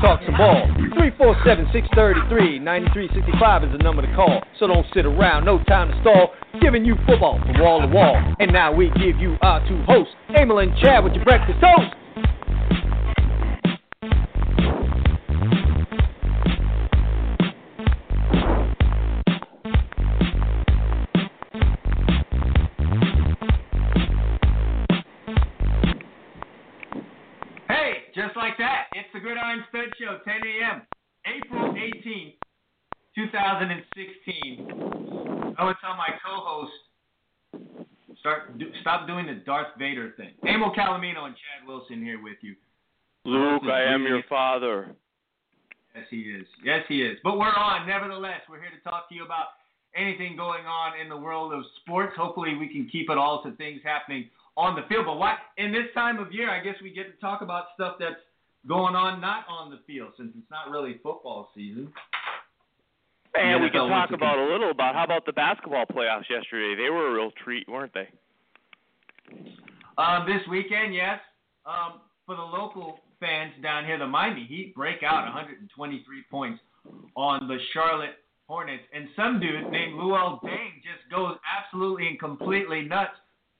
Talk some ball. 347 633 9365 is the number to call. So don't sit around, no time to stall. Giving you football from wall to wall. And now we give you our two hosts, Emil and Chad, with your breakfast toast. 2016. I would tell my co-host, start do, stop doing the Darth Vader thing. Emil Calomino and Chad Wilson here with you. Luke, I am your father. Yes, he is. Yes, he is. But we're on, nevertheless. We're here to talk to you about anything going on in the world of sports. Hopefully, we can keep it all to things happening on the field. But why? In this time of year, I guess we get to talk about stuff that's going on not on the field, since it's not really football season. And we can talk about a little about how about the basketball playoffs yesterday? They were a real treat, weren't they? Um, this weekend, yes. Um, for the local fans down here, the Miami Heat break out 123 points on the Charlotte Hornets, and some dude named Luol Deng just goes absolutely and completely nuts,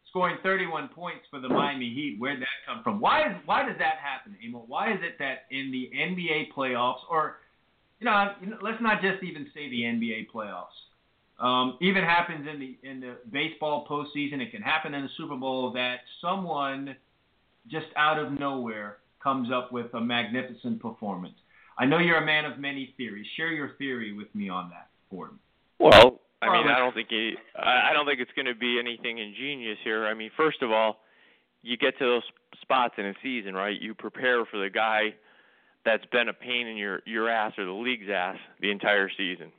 scoring 31 points for the Miami Heat. Where'd that come from? Why is why does that happen, Emil? Why is it that in the NBA playoffs, or you know, let's not just even say the NBA playoffs. Um, even happens in the in the baseball postseason. It can happen in the Super Bowl that someone just out of nowhere comes up with a magnificent performance. I know you're a man of many theories. Share your theory with me on that, Gordon. Well, I mean, I don't think it, I I don't think it's going to be anything ingenious here. I mean, first of all, you get to those spots in a season, right? You prepare for the guy that's been a pain in your your ass or the league's ass the entire season.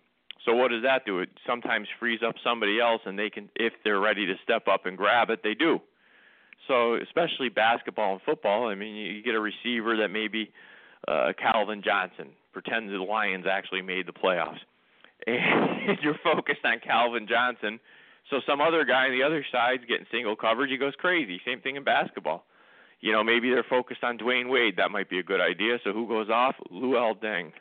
So what does that do? It sometimes frees up somebody else, and they can, if they're ready to step up and grab it, they do. So especially basketball and football, I mean, you, get a receiver that maybe uh, Calvin Johnson pretends the Lions actually made the playoffs, and you're focused on Calvin Johnson. So some other guy on the other side's getting single coverage. He goes crazy. Same thing in basketball. You know, maybe they're focused on Dwyane Wade. That might be a good idea. So who goes off? Luol Deng.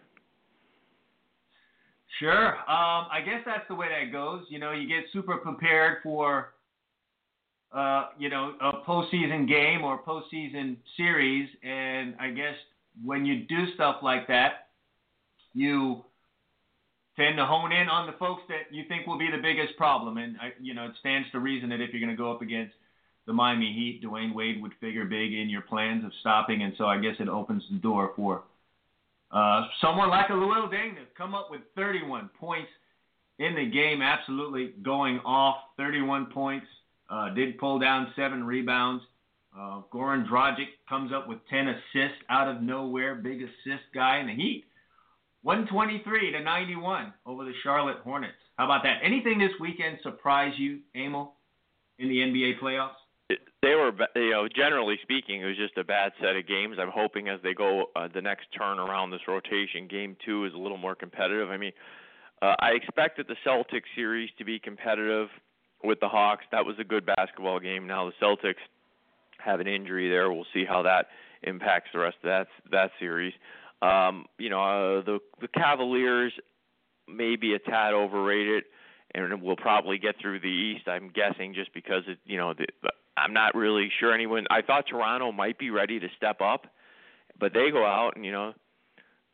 Sure. Um, I guess that's the way that goes. You know, you get super prepared for, uh, you know, a postseason game or postseason series, and I guess when you do stuff like that, you tend to hone in on the folks that you think will be the biggest problem. And I, you know, it stands to reason that if you're going to go up against the Miami Heat, Dwyane Wade would figure big in your plans of stopping, and so I guess it opens the door for uh, someone like a Luol Deng to come up with 31 points in the game, absolutely going off. 31 points, uh, did pull down seven rebounds. Uh, Goran Dragic comes up with 10 assists out of nowhere, big assist guy in the Heat. 123 to 91 over the Charlotte Hornets. How about that? Anything this weekend surprise you, Emil, in the NBA playoffs? They were, you know, generally speaking, it was just a bad set of games. I'm hoping as they go uh, the next turn around this rotation, game two is a little more competitive. I mean, uh, I expected the Celtics series to be competitive with the Hawks. That was a good basketball game. Now the Celtics have an injury there. We'll see how that impacts the rest of that that series. Um, you know, uh, the the Cavaliers may be a tad overrated, and we'll probably get through the East. I'm guessing just because it, you know, the, I'm not really sure anyone. I thought Toronto might be ready to step up, but they go out and you know,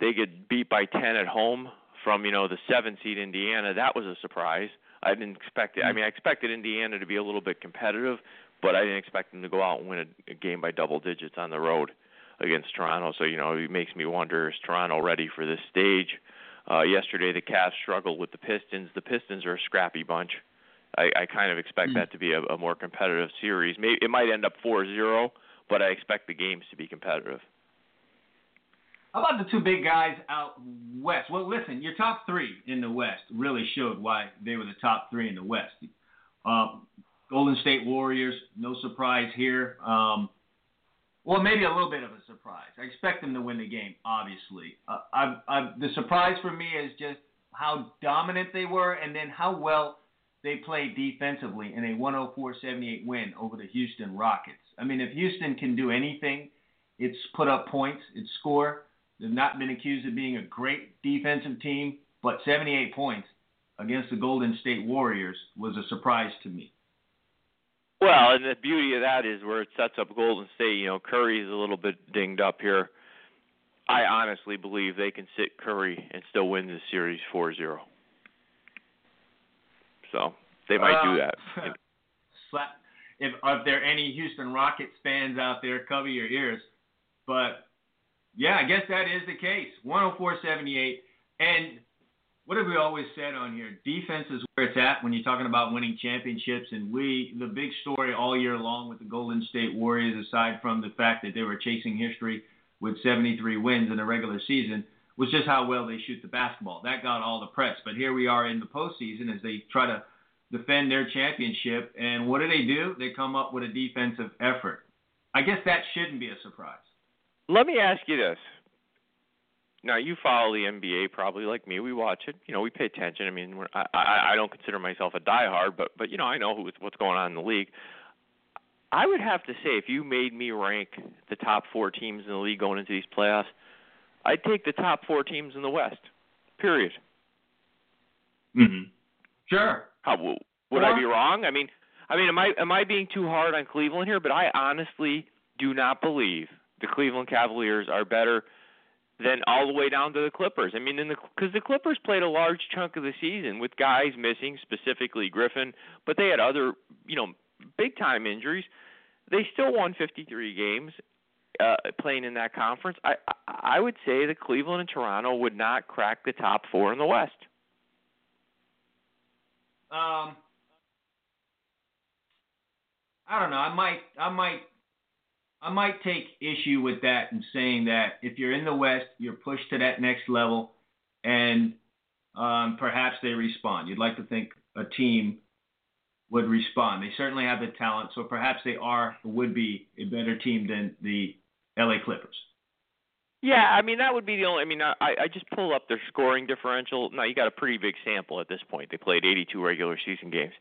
they get beat by 10 at home from you know the seven seed Indiana. That was a surprise. I didn't expect it. I mean, I expected Indiana to be a little bit competitive, but I didn't expect them to go out and win a, a game by double digits on the road against Toronto. So you know, it makes me wonder: is Toronto ready for this stage? Uh, yesterday, the Cavs struggled with the Pistons. The Pistons are a scrappy bunch. I, I kind of expect Mm. that to be a, a more competitive series. Maybe it might end up 4-0, but I expect the games to be competitive. How about the two big guys out west? Well, listen, your top three in the West really showed why they were the top three in the West. Uh, Golden State Warriors, no surprise here. Um, well, maybe a little bit of a surprise. I expect them to win the game, obviously. Uh, I, I, the surprise for me is just how dominant they were and then how well they played defensively in a 104-78 win over the Houston Rockets. I mean, if Houston can do anything, it's put up points, it's score. They've not been accused of being a great defensive team, but 78 points against the Golden State Warriors was a surprise to me. Well, and the beauty of that is where it sets up Golden State. You know, Curry's a little bit dinged up here. I honestly believe they can sit Curry and still win this series 4-0. So they might uh, do that. Slap. If, if there are any Houston Rockets fans out there, cover your ears. But yeah, I guess that is the case. 104-78. And what have we always said on here? Defense is where it's at when you're talking about winning championships. And we, the big story all year long with the Golden State Warriors, aside from the fact that they were chasing history with 73 wins in the regular season, was just how well they shoot the basketball. That got all the press. But here we are in the postseason as they try to defend their championship. And what do they do? They come up with a defensive effort. I guess that shouldn't be a surprise. Let me ask you this. Now you follow the NBA probably like me. We watch it. You know, we pay attention. I mean, we're, I, I I don't consider myself a diehard, but but you know, I know who, what's going on in the league. I would have to say, if you made me rank the top four teams in the league going into these playoffs, I'd take the top four teams in the West. Period. Mhm. Sure. How would I be wrong? I mean, I mean, am I am I being too hard on Cleveland here? But I honestly do not believe the Cleveland Cavaliers are better than all the way down to the Clippers. I mean, in the because the Clippers played a large chunk of the season with guys missing, specifically Griffin, but they had other, you know, big time injuries. They still won 53 games uh, playing in that conference. I I would say that Cleveland and Toronto would not crack the top four in the West. Um, I don't know. I might I might I might take issue with that and saying that if you're in the West, you're pushed to that next level, and um, perhaps they respond. You'd like to think a team would respond. They certainly have the talent, so perhaps they are would be a better team than the LA Clippers. Yeah, I mean that would be the only. I mean, I I just pull up their scoring differential. Now you got a pretty big sample at this point. They played 82 regular season games.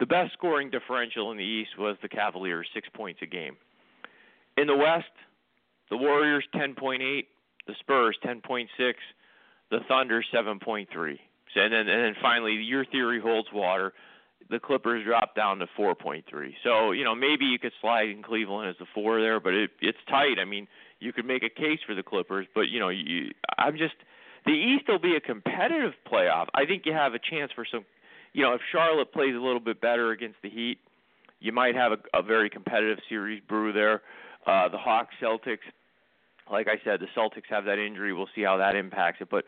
The best scoring differential in the East was the Cavaliers, six points a game. In the West, the Warriors 10.8, the Spurs 10.6, the Thunder 7.3. And then and then finally, your theory holds water. The Clippers drop down to 4.3. So you know maybe you could slide in Cleveland as the four there, but it, it's tight. I mean, you could make a case for the Clippers, but you know, you, I'm just the East will be a competitive playoff. I think you have a chance for some. You know, if Charlotte plays a little bit better against the Heat, you might have a, a very competitive series brew there. Uh, the Hawks, Celtics. Like I said, the Celtics have that injury. We'll see how that impacts it. But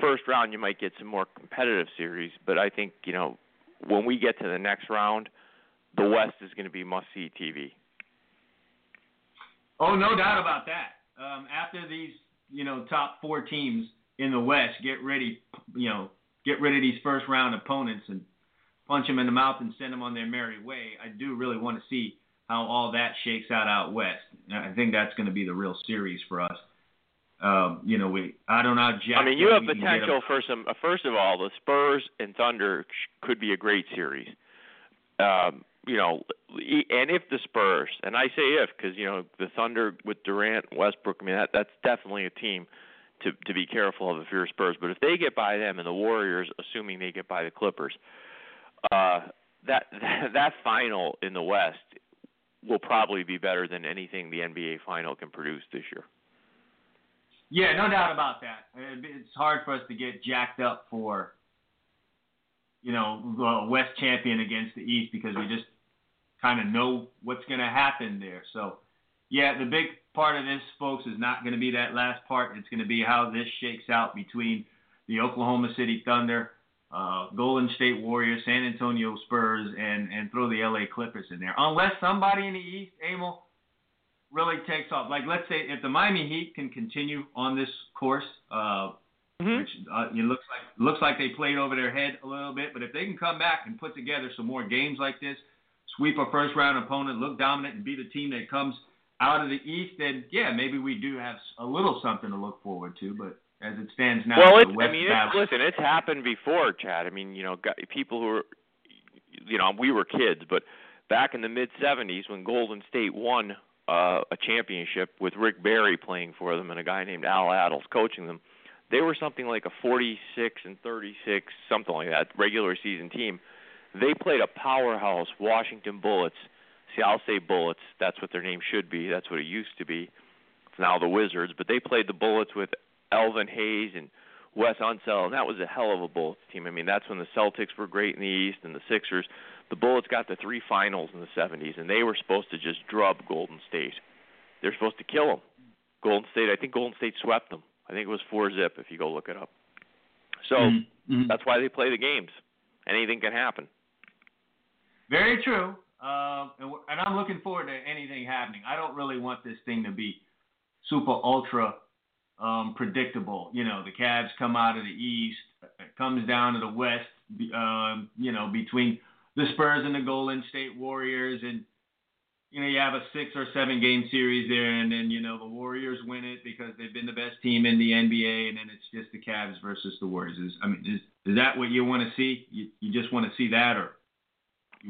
first round, you might get some more competitive series. But I think you know when we get to the next round, the West is going to be must see TV. Oh, no doubt about that. Um, after these, you know, top four teams in the West get ready, you know, get rid of these first round opponents and punch them in the mouth and send them on their merry way. I do really want to see how all that shakes out out west. I think that's going to be the real series for us. Um, you know, we I don't know. Jack, I mean, you have potential for some. Uh, first of all, the Spurs and Thunder could be a great series. Um, you know, and if the Spurs, and I say if, because you know the Thunder with Durant, Westbrook, I mean that that's definitely a team to to be careful of if you're Spurs. But if they get by them and the Warriors, assuming they get by the Clippers, uh, that that, that final in the West will probably be better than anything the NBA final can produce this year. Yeah, no doubt about that. It's hard for us to get jacked up for, you know, West champion against the East because we just kind of know what's going to happen there. So, yeah, the big part of this, folks, is not going to be that last part. It's going to be how this shakes out between the Oklahoma City Thunder uh, Golden State Warriors, San Antonio Spurs, and and throw the LA Clippers in there. Unless somebody in the East, Emil, really takes off, like let's say if the Miami Heat can continue on this course, uh, Mhm. which uh, it looks like looks like they played over their head a little bit, but if they can come back and put together some more games like this, sweep a first round opponent, look dominant, and beat a team that comes out of the East, then yeah, maybe we do have a little something to look forward to. But as it stands now, well, the it's, West I mean, it's, battle- listen, it's happened before, Chad. I mean, you know, people who were, you know, we were kids, but back in the mid '70s when Golden State won uh, a championship with Rick Barry playing for them and a guy named Al Attles coaching them, they were something like a 46 and 36, something like that, regular season team. They played a powerhouse Washington Bullets. See, I'll say Bullets. That's what their name should be. That's what it used to be. It's now the Wizards, but they played the Bullets with Elvin Hayes and Wes Unseld, and that was a hell of a Bullets team. I mean, that's when the Celtics were great in the East and the Sixers. The Bullets got the three finals in the 70s, and they were supposed to just drub Golden State. They're supposed to kill them. Golden State, I think Golden State swept them. I think it was four zip if you go look it up. So Mhm, mhm. that's why they play the games. Anything can happen. Very true. Um, and, and I'm looking forward to anything happening. I don't really want this thing to be super ultra um, predictable. You know, the Cavs come out of the East, it comes down to the West. be- Um, you know, between the Spurs and the Golden State Warriors, and you know, you have a six or seven game series there, and then you know the Warriors win it because they've been the best team in the NBA, and then it's just the Cavs versus the Warriors. Is, I mean, is is that what you want to see? You you just want to see that, or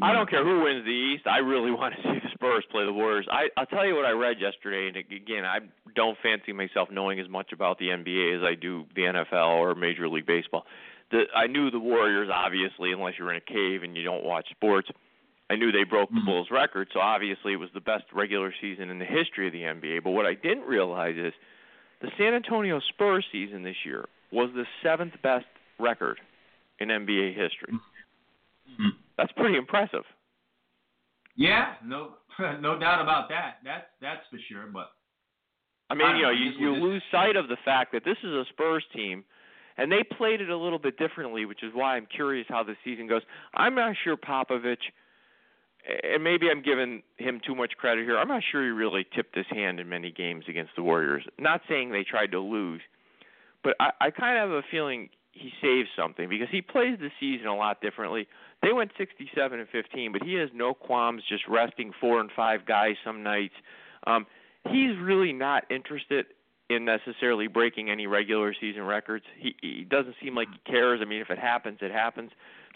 I don't care who wins the East. I really want to see the Spurs play the Warriors. I I'll tell you what I read yesterday, and again, I don't fancy myself knowing as much about the NBA as I do the NFL or Major League Baseball. The I knew the Warriors obviously, unless you're in a cave and you don't watch sports. I knew they broke the Mhm. Bulls record, so obviously it was the best regular season in the history of the NBA. But what I didn't realize is the San Antonio Spurs season this year was the seventh best record in NBA history. Mhm. That's pretty impressive. Yeah, no, no doubt about that. That's that's for sure. But I mean, I you know, know, you, you lose sight of the fact that this is a Spurs team, and they played it a little bit differently, which is why I'm curious how the season goes. I'm not sure Popovich, and maybe I'm giving him too much credit here. I'm not sure he really tipped his hand in many games against the Warriors. Not saying they tried to lose, but I, I kind of have a feeling he saved something because he plays the season a lot differently. They went 67 and 15, but he has no qualms just resting four and five guys some nights. Um, he's really not interested in necessarily breaking any regular season records. He he doesn't seem like he cares. I mean, if it happens, it happens.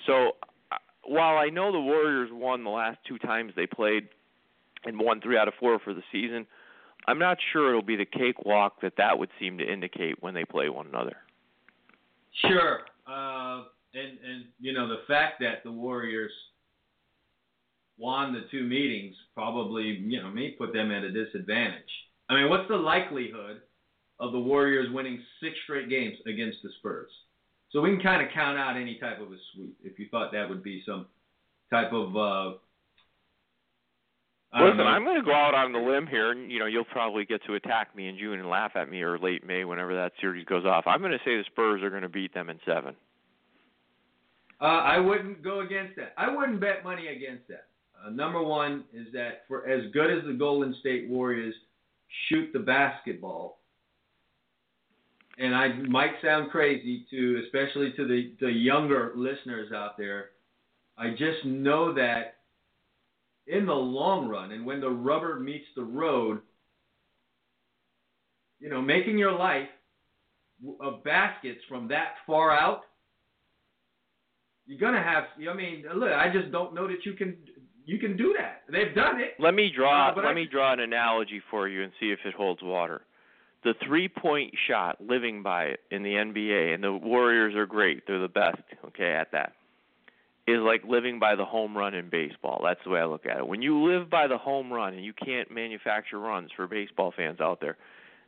So uh, while I know the Warriors won the last two times they played and won three out of four for the season, I'm not sure it'll be the cakewalk that that would seem to indicate when they play one another. sure, uh, and and you know the fact that the Warriors won the two meetings probably you know may put them at a disadvantage. I mean, what's the likelihood of the Warriors winning six straight games against the Spurs? So we can kind of count out any type of a sweep if you thought that would be some type of. Uh, Listen, know. I'm going to go out on the limb here, and you know you'll probably get to attack me in June and laugh at me, or late May, whenever that series goes off. I'm going to say the Spurs are going to beat them in seven. Uh, I wouldn't go against that. I wouldn't bet money against that. Uh, number one is that for as good as the Golden State Warriors shoot the basketball, and I might sound crazy to, especially to the, the younger listeners out there, I just know that in the long run, and when the rubber meets the road, you know, making your life of baskets from that far out you're gonna have. I mean, look, I just don't know that you can you can do that. They've done it. Let me draw. Uh, but let I- me draw an analogy for you and see if it holds water. The three-point shot, living by it in the NBA, and the Warriors are great. They're the best. Okay, at that is like living by the home run in baseball. That's the way I look at it. When you live by the home run and you can't manufacture runs for baseball fans out there,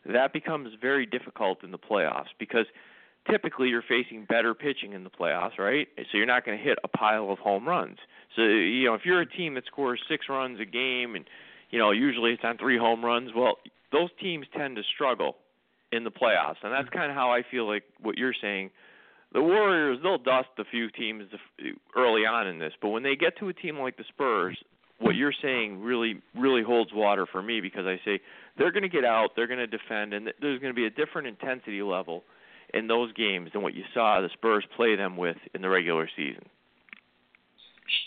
that becomes very difficult in the playoffs because typically you're facing better pitching in the playoffs, right? So you're not going to hit a pile of home runs. So you know, if you're a team that scores 6 runs a game and you know, usually it's on 3 home runs, well, those teams tend to struggle in the playoffs. And that's kind of how I feel like what you're saying. The Warriors, they'll dust a few teams early on in this, but when they get to a team like the Spurs, what you're saying really really holds water for me because I say they're going to get out, they're going to defend, and there's going to be a different intensity level in those games than what you saw the Spurs play them with in the regular season.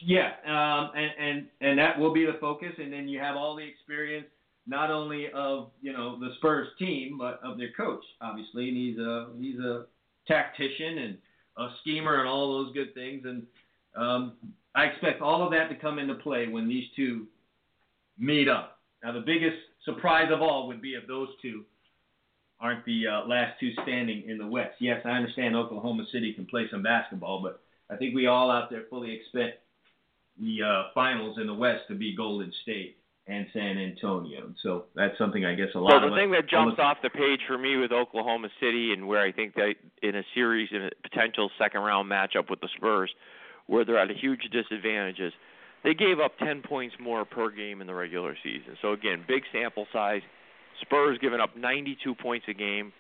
Yeah, um, and and and that will be the focus, and then you have all the experience not only of you know the Spurs team, but of their coach, obviously, and he's a he's a tactician and a schemer and all those good things, and um, I expect all of that to come into play when these two meet up. Now, the biggest surprise of all would be if those two aren't the uh, last two standing in the West. Yes, I understand Oklahoma City can play some basketball, but I think we all out there fully expect the uh, finals in the West to be Golden State and San Antonio. So that's something I guess a lot. So the thing that jumps off the page for me with Oklahoma City and where I think that in a series in a potential second round matchup with the Spurs, where they're at a huge disadvantage is they gave up 10 points more per game in the regular season. So again, big sample size. Spurs giving up 92 points a game.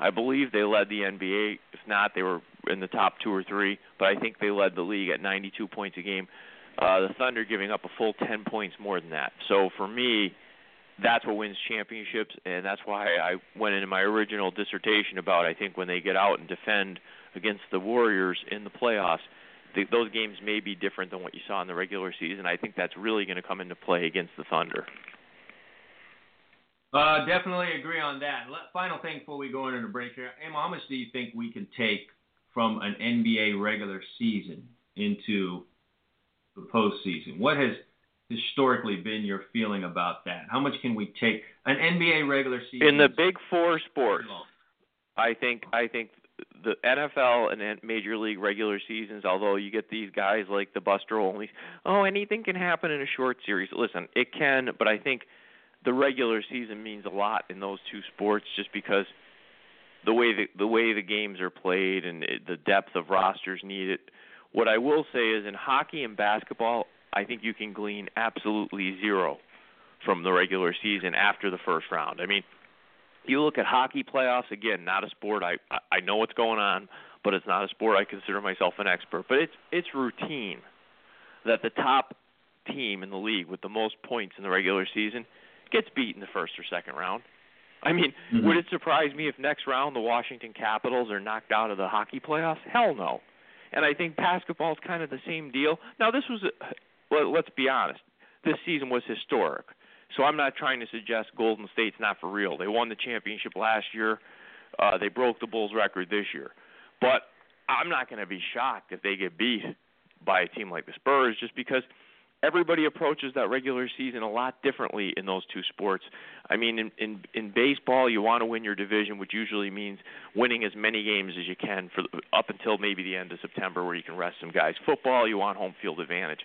I believe they led the NBA. If not, they were in the top two or three. But I think they led the league at 92 points a game. Uh, the Thunder giving up a full 10 points more than that. So for me, that's what wins championships, and that's why I went into my original dissertation about I think when they get out and defend against the Warriors in the playoffs, the, those games may be different than what you saw in the regular season. I think that's really going to come into play against the Thunder. Uh, definitely agree on that. Final thing before we go into the break here, Emma, how much do you think we can take from an NBA regular season into the postseason? What has historically been your feeling about that? How much can we take an NBA regular season in the Big Four sports? I think I think the NFL and Major League regular seasons, although you get these guys like the Buster Olney, oh, anything can happen in a short series. Listen, it can, but I think the regular season means a lot in those two sports just because the way the the way the games are played and it, the depth of rosters needed. What I will say is in hockey and basketball, I think you can glean absolutely zero from the regular season after the first round. I mean, you look at hockey playoffs again, not a sport I I know what's going on, but it's not a sport I consider myself an expert. But it's it's routine that the top team in the league with the most points in the regular season gets beat in the first or second round. I mean, mm-hmm. would it surprise me if next round the Washington Capitals are knocked out of the hockey playoffs? Hell no. And I think basketball is kind of the same deal. Now, this was, well, let's be honest, this season was historic. So I'm not trying to suggest Golden State's not for real. They won the championship last year. Uh, they broke the Bulls record this year. But I'm not going to be shocked if they get beat by a team like the Spurs just because everybody approaches that regular season a lot differently in those two sports. I mean, in in, in baseball, you want to win your division, which usually means winning as many games as you can for up until maybe the end of September, where you can rest some guys. Football, you want home field advantage.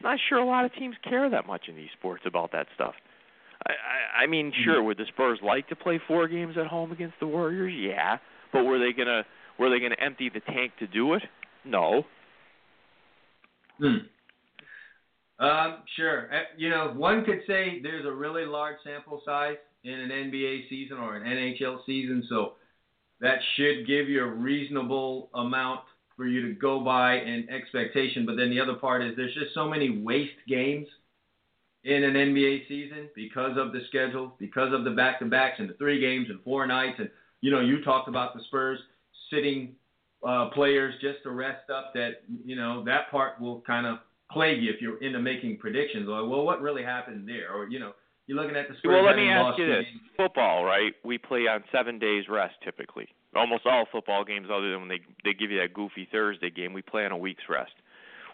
I'm not sure a lot of teams care that much in these sports about that stuff. I, I, I mean, mm-hmm. sure, would the Spurs like to play four games at home against the Warriors? Yeah, but were they gonna were they gonna empty the tank to do it? No. Hmm. Um, sure. Uh, you know, one could say there's a really large sample size in an NBA season or an NHL season, so that should give you a reasonable amount for you to go by in expectation. But then the other part is there's just so many waste games in an NBA season because of the schedule, because of the back to backs and the three games and four nights. And, you know, you talked about the Spurs sitting uh, players just to rest up that, you know, that part will kind of plague you if you're into making predictions. Or, well, what really happened there? Or, you know, you're looking at the Spurs. Well, let me ask you this: football, right? We play on seven days rest typically. Almost all football games, other than when they they give you that goofy Thursday game, we play on a week's rest.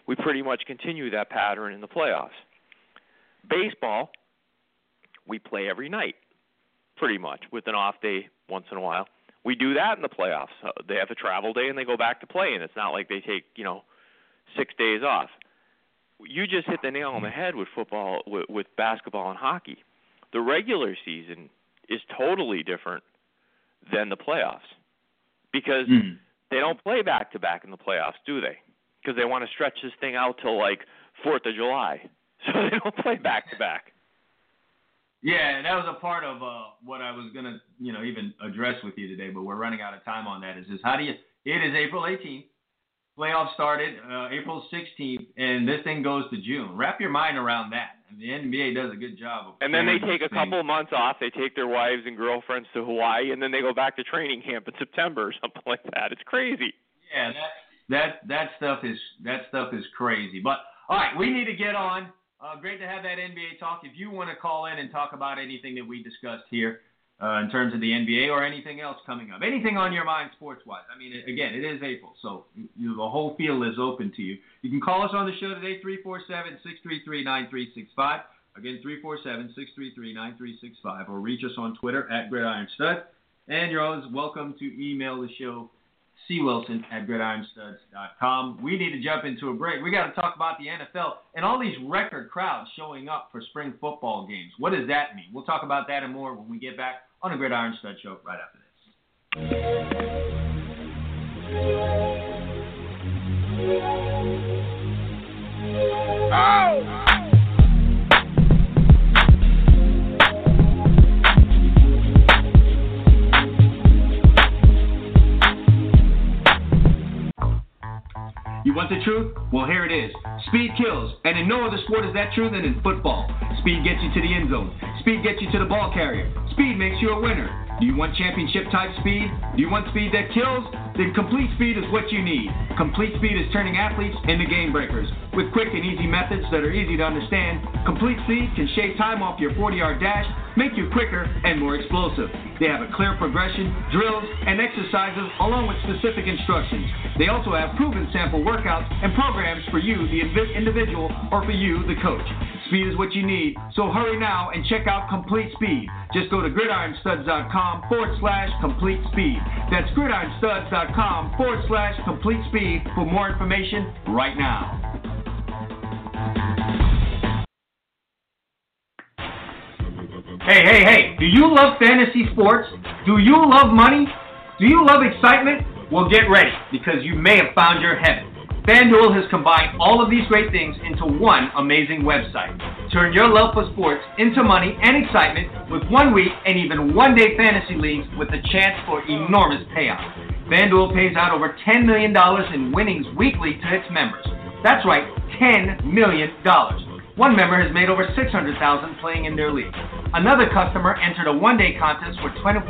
We pretty much continue that pattern in the playoffs. Baseball, we play every night, pretty much, with an off day once in a while. We do that in the playoffs. They have a travel day and they go back to playing. It's not like they take you know six days off you just hit the nail on the head with football, with, with basketball and hockey. The regular season is totally different than the playoffs because mm. they don't play back to back in the playoffs, do they? Because they want to stretch this thing out till like Fourth of July, so they don't play back to back. Yeah, and that was a part of uh, what I was gonna, you know, even address with you today. But we're running out of time on that. Is is how do you? It is April 18th playoffs started uh, April 16th, and this thing goes to June. Wrap your mind around that. And the NBA does a good job of. And then they take a couple of months off. They take their wives and girlfriends to Hawaii, and then they go back to training camp in September or something like that. It's crazy. Yeah, that that that stuff is that stuff is crazy. But all right, we need to get on. Uh, great to have that NBA talk. If you want to call in and talk about anything that we discussed here uh, in terms of the NBA or anything else coming up, anything on your mind sports wise. I mean, again, it is April, so you, the whole field is open to you. You can call us on the show today, 347 633 9365. Again, 347 633 9365, or reach us on Twitter at Gridiron Stud. And you're always welcome to email the show cwilson at gridironstuds.com. We need to jump into a break. We got to talk about the NFL and all these record crowds showing up for spring football games. What does that mean? We'll talk about that and more when we get back on the Gridiron Stud Show right after this. Oh! You want the truth? Well, here it is. Speed kills, and in no other sport is that true than in football. Speed gets you to the end zone. Speed gets you to the ball carrier. Speed makes you a winner. Do you want championship type speed? Do you want speed that kills? Then complete speed is what you need. Complete speed is turning athletes into game breakers. With quick and easy methods that are easy to understand, complete speed can shave time off your 40 yard dash, make you quicker and more explosive. They have a clear progression, drills, and exercises along with specific instructions. They also have proven sample workouts and programs for you, the individual, or for you, the coach. Speed is what you need, so hurry now and check out Complete Speed. Just go to gridironstuds.com forward slash complete speed. That's gridironstuds.com forward slash complete speed for more information right now. Hey, hey, hey, do you love fantasy sports? Do you love money? Do you love excitement? Well, get ready because you may have found your heaven. FanDuel has combined all of these great things into one amazing website. Turn your love for sports into money and excitement with one week and even one day fantasy leagues with a chance for enormous payouts. FanDuel pays out over $10 million in winnings weekly to its members. That's right, $10 million. One member has made over 600,000 playing in their league. Another customer entered a one day contest for $25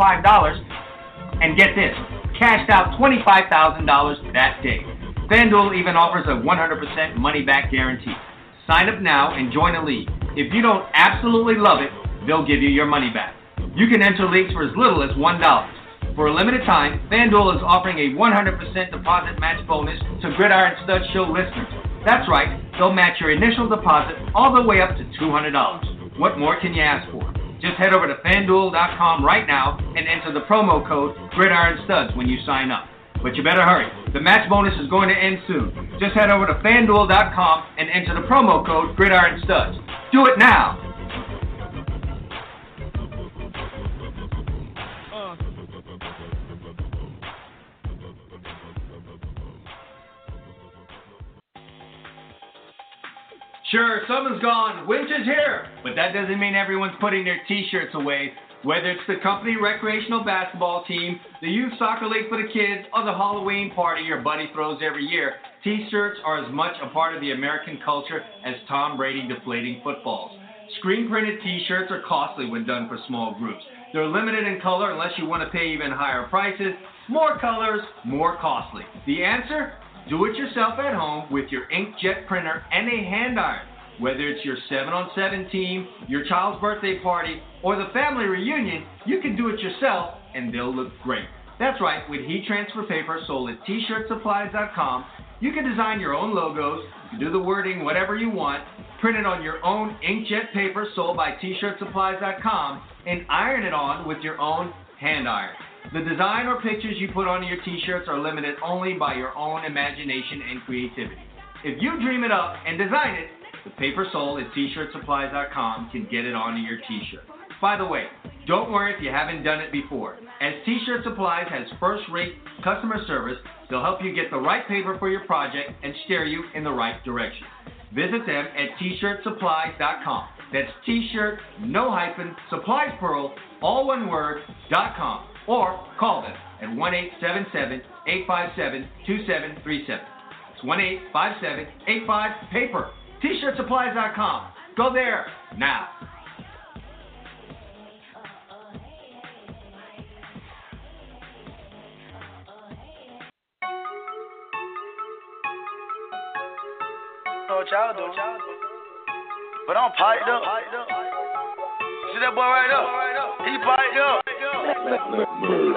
and get this, cashed out $25,000 that day. FanDuel even offers a 100% money back guarantee. Sign up now and join a league. If you don't absolutely love it, they'll give you your money back. You can enter leagues for as little as $1. For a limited time, FanDuel is offering a 100% deposit match bonus to Gridiron Stud Show listeners. That's right, they'll match your initial deposit all the way up to $200. What more can you ask for? Just head over to fanduel.com right now and enter the promo code GridironStuds when you sign up. But you better hurry. The match bonus is going to end soon. Just head over to fanduel.com and enter the promo code GridironStuds. Do it now. Sure, summer's gone, winter's here, but that doesn't mean everyone's putting their t-shirts away. Whether it's the company recreational basketball team, the youth soccer league for the kids, or the Halloween party your buddy throws every year, t-shirts are as much a part of the American culture as Tom Brady deflating footballs. Screen printed t-shirts are costly when done for small groups. They're limited in color unless you want to pay even higher prices. More colors, more costly. The answer? Do it yourself at home with your inkjet printer and a hand iron. Whether it's your 7 on 7 team, your child's birthday party, or the family reunion, you can do it yourself and they'll look great. That's right, with heat transfer paper sold at tshirtsupplies.com, you can design your own logos, you can do the wording whatever you want, print it on your own inkjet paper sold by tshirtsupplies.com, and iron it on with your own hand iron. The design or pictures you put on your t-shirts are limited only by your own imagination and creativity. If you dream it up and design it, the paper sold at tshirtsupplies.com can get it onto your t-shirt. By the way, don't worry if you haven't done it before. As T-Shirt Supplies has first-rate customer service, they'll help you get the right paper for your project and steer you in the right direction. Visit them at tshirtsupplies.com. That's t-shirt, no hyphen, supplies plural, all one word, dot com. Or call them at 1-877-857-2737. It's 1-857-85-PAPER. T-shirtsupplies.com. go there now. what y'all do. But I'm piped up. See that boy right up? He piped up.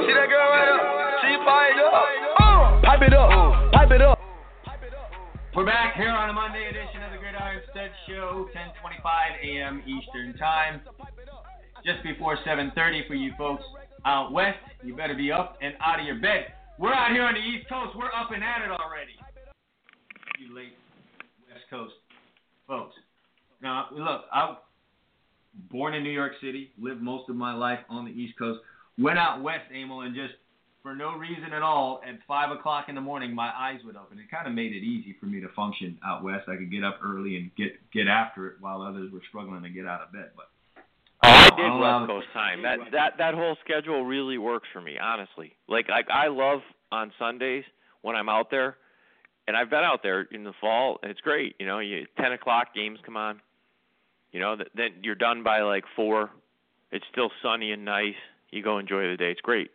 See that girl right up? She piped up. Uh, pipe it up. Pipe it up. We're back here on a Monday edition of the Gridiron Stud Show, 10:25 a.m. Eastern Time. Just before 7:30 for you folks out west. You better be up and out of your bed. We're out here on the East Coast. We're up and at it already. You late West Coast folks. Now, look, I'm born in New York City, lived most of my life on the East Coast. Went out west, Emil, and just for no reason at all, at five o'clock in the morning, my eyes would open. It kind of made it easy for me to function out west. I could get up early and get get after it while others were struggling to get out of bed. But Oh, I did Oh, West Coast time. That that that whole schedule really works for me, honestly. Like like I love on Sundays when I'm out there, and I've been out there in the fall, and it's great. You know, you ten o'clock games come on. You know, th- then you're done by like four. It's still sunny and nice. You go enjoy the day. It's great.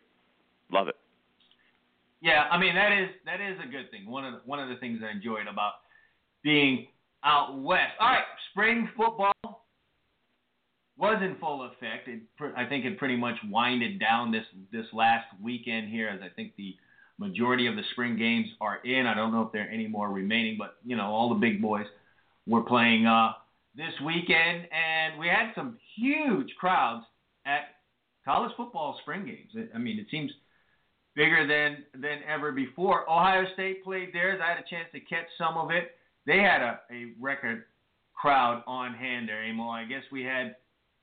Love it. Yeah, I mean that is that is a good thing. One of the, one of the things I enjoyed about being out west. All right, spring football was in full effect. It, I think it pretty much winded down this this last weekend here, as I think the majority of the spring games are in. I don't know if there are any more remaining, but you know all the big boys were playing uh, this weekend, and we had some huge crowds at college football spring games. I mean, it seems bigger than than ever before. Ohio State played theirs. I had a chance to catch some of it. They had a, a record crowd on hand there, Amo. I guess we had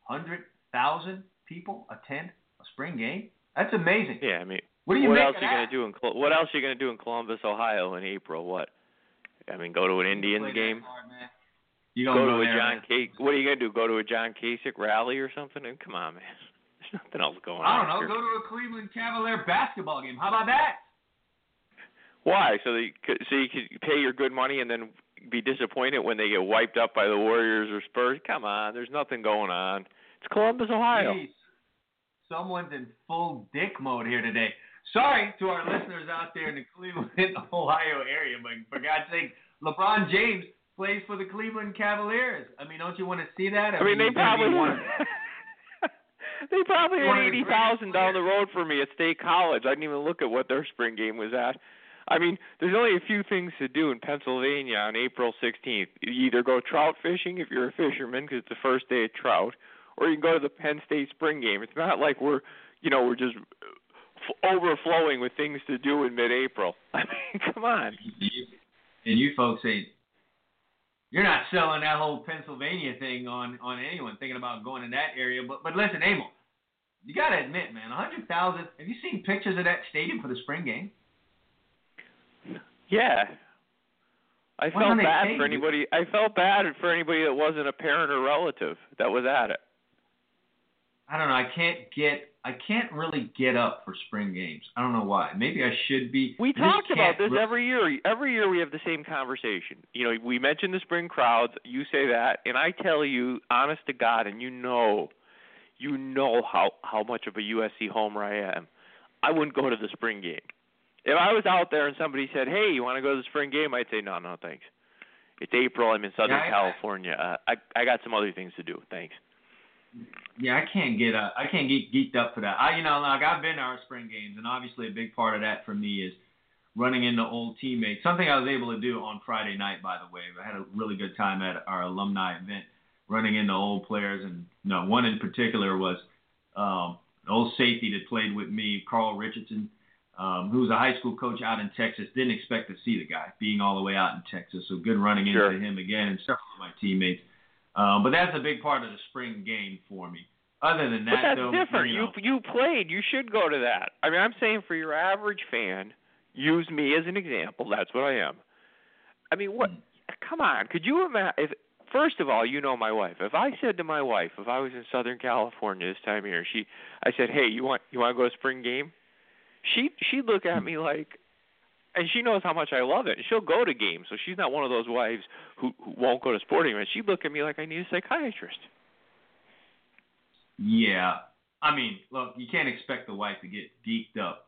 hundred thousand people attend a spring game. That's amazing. Yeah, I mean, What what else are you gonna do in what else are you gonna do in Columbus, Ohio in April? What? I mean, go to an Indians game. hard. You go gonna to a there, John man. K. What are you gonna do? Go to a John Kasich rally or something? Come on, man. Nothing else going on. I don't know. here. Go to a Cleveland Cavalier basketball game. How about that? Why? So they could, so you could pay your good money and then be disappointed when they get wiped up by the Warriors or Spurs? Come on, there's nothing going on. It's Columbus, Ohio. Jeez. Someone's in full dick mode here today. Sorry to our listeners out there in the Cleveland, Ohio area, but for God's sake, LeBron James plays for the Cleveland Cavaliers. I mean, don't you want to see that? I mean, they he's gonna probably of- they probably had eighty thousand down the road for me at State College. I didn't even look at what their spring game was at. I mean, there's only a few things to do in Pennsylvania on April 16th. You either go trout fishing if you're a fisherman because it's the first day of trout, or you can go to the Penn State spring game. It's not like we're, you know, we're just f- overflowing with things to do in mid-April. I mean, come on. and you folks say you're not selling that whole Pennsylvania thing on on anyone thinking about going in that area. But but listen, Amo, you got to admit, man, a hundred thousand. Have you seen pictures of that stadium for the spring game? Yeah. I felt bad for anybody. I felt bad for anybody that wasn't a parent or relative that was at it. I don't know. I can't get. I can't really get up for spring games. I don't know why. Maybe I should be. We I just talk about this re- every year. Every year we have the same conversation. You know, we mention the spring crowds. You say that, and I tell you, honest to God, and you know, you know how how much of a USC homer I am. I wouldn't go to the spring game. If I was out there and somebody said, "Hey, you want to go to the spring game?" I'd say, "No, no, thanks. It's April. I'm in Southern Yeah, I- California. Uh, I I got some other things to do. Thanks." Yeah, I can't get. Uh, I can't get geeked up for that. I, you know, like I've been to our spring games, and obviously a big part of that for me is running into old teammates. Something I was able to do on Friday night, by the way. I had a really good time at our alumni event, running into old players, and you know, one in particular was um, an old safety that played with me, Carl Richardson, um, who was a high school coach out in Texas. Didn't expect to see the guy being all the way out in Texas, so good running Sure. into him again, and several of my teammates. Um, but that's a big part of the spring game for me. Other than that, But that's though, different. You, know, you you played. You should go to that. I mean, I'm saying for your average fan, use me as an example. That's what I am. I mean, what? Come on. Could you imagine? If first of all, you know my wife. If I said to my wife, if I was in Southern California this time of year, she, I said, hey, you want you want to go to spring game? She she'd look at me like, and she knows how much I love it. She'll go to games, so she's not one of those wives who, who won't go to sporting events. She'd look at me like I need a psychiatrist. Yeah, I mean, look, you can't expect the wife to get geeked up,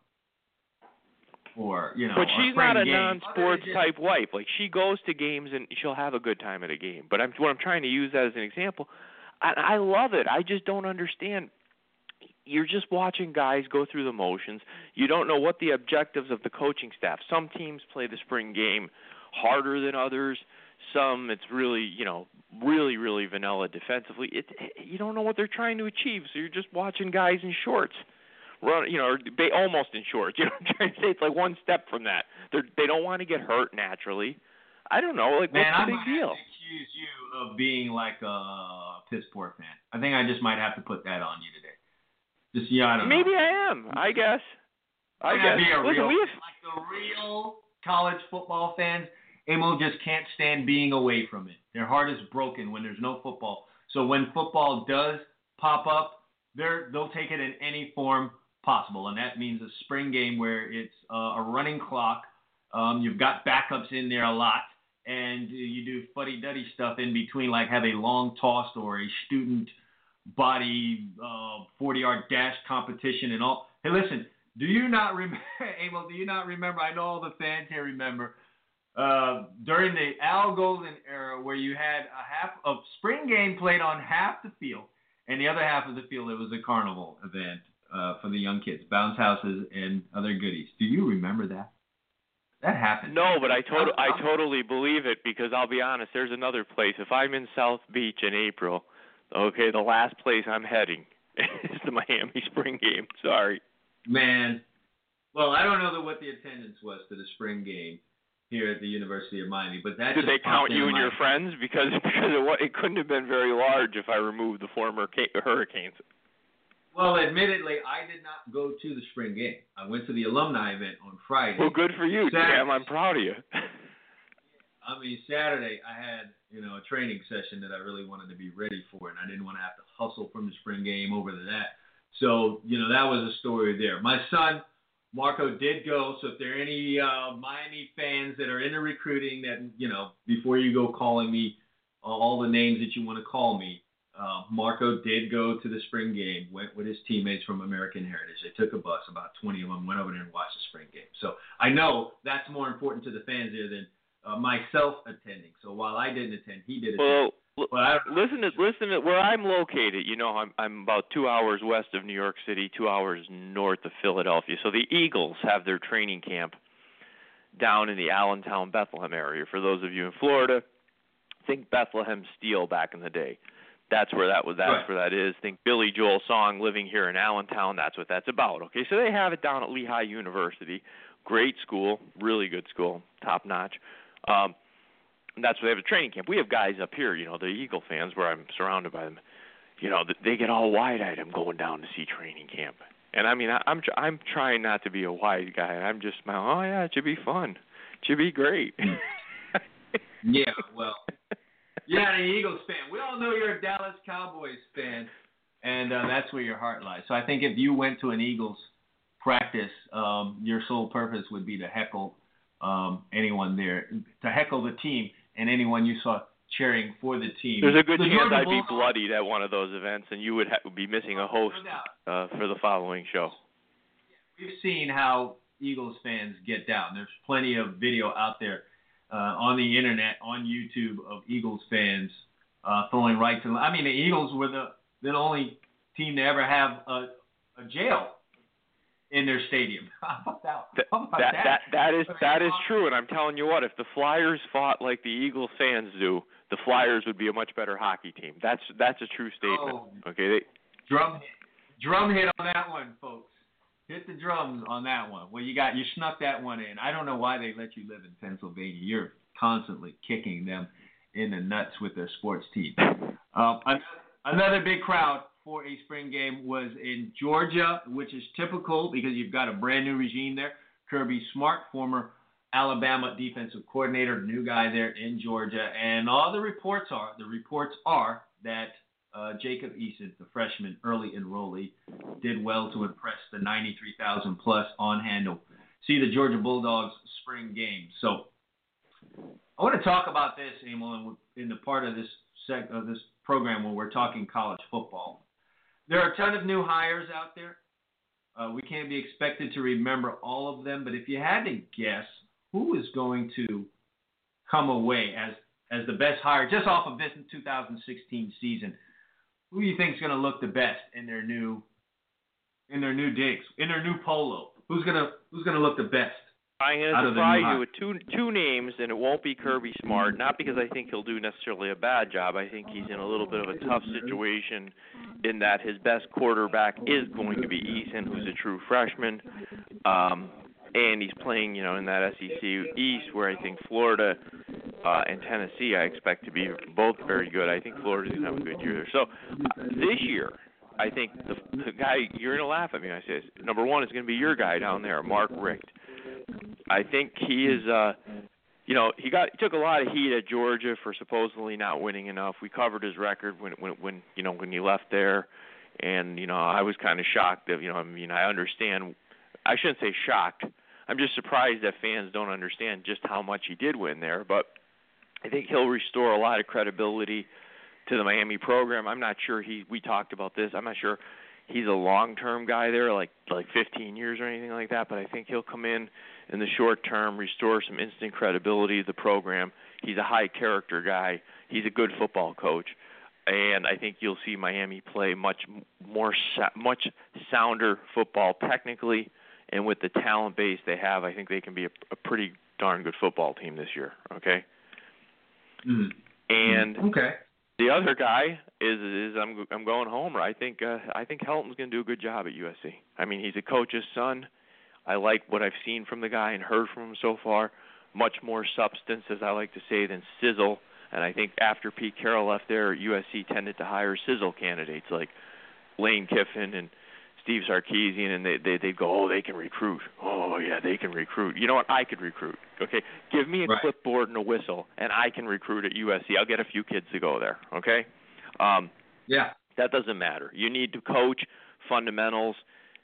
or you know. But she's not a game. non-sports than type wife. Like she goes to games and she'll have a good time at a game. But I'm what I'm trying to use that as an example. I, I love it. I just don't understand. You're just watching guys go through the motions. You don't know what the objectives of the coaching staff. Some teams play the spring game harder than others. Some it's really, you know, really, really vanilla defensively. It you don't know what they're trying to achieve. So you're just watching guys in shorts run, you know, or they almost in shorts. You know, what I'm trying to say it's like one step from that. They they don't want to get hurt naturally. I don't know, like Man, what's I the big might deal? accuse you of being like a piss poor fan. I think I just might have to put that on you today. Just yeah, I don't Maybe know. I am. I guess. I guess. be a Listen, real, we have like the real college football fans. Amo just can't stand being away from it. Their heart is broken when there's no football. So when football does pop up, they're they'll take it in any form possible, and that means a spring game where it's uh, a running clock. Um, you've got backups in there a lot, and you do fuddy-duddy stuff in between, like have a long toss or a student body uh, 40-yard dash competition and all. Hey, listen, do you not remember, Abel? Do you not remember? I know all the fans here remember uh, during the Al Golden era, where you had a half of spring game played on half the field, and the other half of the field it was a carnival event uh, for the young kids, bounce houses and other goodies. Do you remember that? That happened. No, but I tot- I totally believe it because I'll be honest. There's another place. If I'm in South Beach in April, okay, the last place I'm heading is the Miami Spring game. Sorry. Man, well, I don't know the, what the attendance was to the spring game here at the University of Miami, but that Did they count you and your friends? Because because it, it couldn't have been very large if I removed the former ca- hurricanes. Well, admittedly, I did not go to the spring game. I went to the alumni event on Friday. Well, good for you, Saturday. Sam. I'm proud of you. I mean, Saturday I had you know a training session that I really wanted to be ready for, and I didn't want to have to hustle from the spring game over to that. So you know that was a story there. My son Marco did go. So if there are any uh, Miami fans that are into recruiting, that you know before you go calling me uh, all the names that you want to call me, uh, Marco did go to the spring game. Went with his teammates from American Heritage. They took a bus, about 20 of them went over there and watched the spring game. So I know that's more important to the fans there than uh, myself attending. So while I didn't attend, he did attend. well, I, listen to listen to where I'm located. You know, I'm I'm about two hours west of New York City, two hours north of Philadelphia. So the Eagles have their training camp down in the Allentown, Bethlehem area. For those of you in Florida, think Bethlehem Steel back in the day. That's where that was. That's Right. where that is. Think Billy Joel song "Living Here in Allentown." That's what that's about. Okay, so they have it down at Lehigh University. Great school, really good school, top notch. Um, and that's where they have a training camp. We have guys up here, you know, the Eagle fans, where I'm surrounded by them. You know, they get all wide-eyed. I'm going down to see training camp, and I mean, I, I'm I'm trying not to be a wide guy. I'm just. Oh yeah, it should be fun. It should be great. yeah, well, you're an Eagles fan. We all know you're a Dallas Cowboys fan, and uh, that's where your heart lies. So I think if you went to an Eagles practice, um, your sole purpose would be to heckle um, anyone there, to heckle the team and anyone you saw cheering for the team. There's a good The chance I'd be bloodied at one of those events, and you would ha- be missing a host uh, for the following show. we've seen how Eagles fans get down. There's plenty of video out there uh, on the internet, on YouTube, of Eagles fans uh, throwing right to. I mean, the Eagles were the the only team to ever have a, a jail in their stadium. How about that? That, How about that that that is that is true, and I'm telling you what, if the Flyers fought like the Eagles fans do, the Flyers would be a much better hockey team. That's that's a true statement. Oh. Okay, they, Drum hit. Drum hit on that one, folks. Hit the drums on that one. Well, you got you snuck that one in. I don't know why they let you live in Pennsylvania. You're constantly kicking them in the nuts with their sports team. Um, another big crowd for a spring game was in Georgia, which is typical because you've got a brand new regime there. Kirby Smart, former Alabama defensive coordinator, new guy there in Georgia, and all the reports are the reports are that uh, Jacob Eason, the freshman early enrollee, did well to impress the 93,000 plus on handle see the Georgia Bulldogs spring game. So I want to talk about this, Emil, in the part of this sec- of this program when we're talking college football. There are a ton of new hires out there. Uh, we can't be expected to remember all of them, but if you had to guess, who is going to come away as as the best hire just off of this 2016 season? Who do you think is going to look the best in their new in their new digs, in their new polo? Who's gonna Who's gonna look the best? I'm going to surprise you with two two names, and it won't be Kirby Smart. Not because I think he'll do necessarily a bad job. I think he's in a little bit of a tough situation in that his best quarterback is going to be Eason, who's a true freshman, um, and he's playing, you know, in that SEC East, where I think Florida uh, and Tennessee I expect to be both very good. I think Florida's going to have a good year there. So uh, this year, I think the, the guy you're going to laugh at me when I say this. Number one is going to be your guy down there, Mark Richt. I think he is. uh you know, he got he took a lot of heat at Georgia for supposedly not winning enough. We covered his record when when when you know when he left there, and you know I was kind of shocked that you know I mean I understand. I shouldn't say shocked. I'm just surprised that fans don't understand just how much he did win there. But I think he'll restore a lot of credibility to the Miami program. I'm not sure he. We talked about this. I'm not sure he's a long-term guy there, like like 15 years or anything like that. But I think he'll come in in the short term, restore some instant credibility to the program. He's a high-character guy. He's a good football coach, and I think you'll see Miami play much more much sounder football technically, and with the talent base they have, I think they can be a, a pretty darn good football team this year. Okay. Mm. And okay. The other guy is is I'm I'm going home. I think uh, I think Helton's going to do a good job at USC. I mean, he's a coach's son. I like what I've seen from the guy and heard from him so far. Much more substance, as I like to say, than sizzle. And I think after Pete Carroll left there, USC tended to hire sizzle candidates like Lane Kiffin and Steve Sarkisian, and they they they'd go, oh, they can recruit. Oh yeah, they can recruit. You know what? I could recruit. Okay, give me a right. clipboard and a whistle, and I can recruit at USC. I'll get a few kids to go there. Okay. Um, yeah. That doesn't matter. You need to coach fundamentals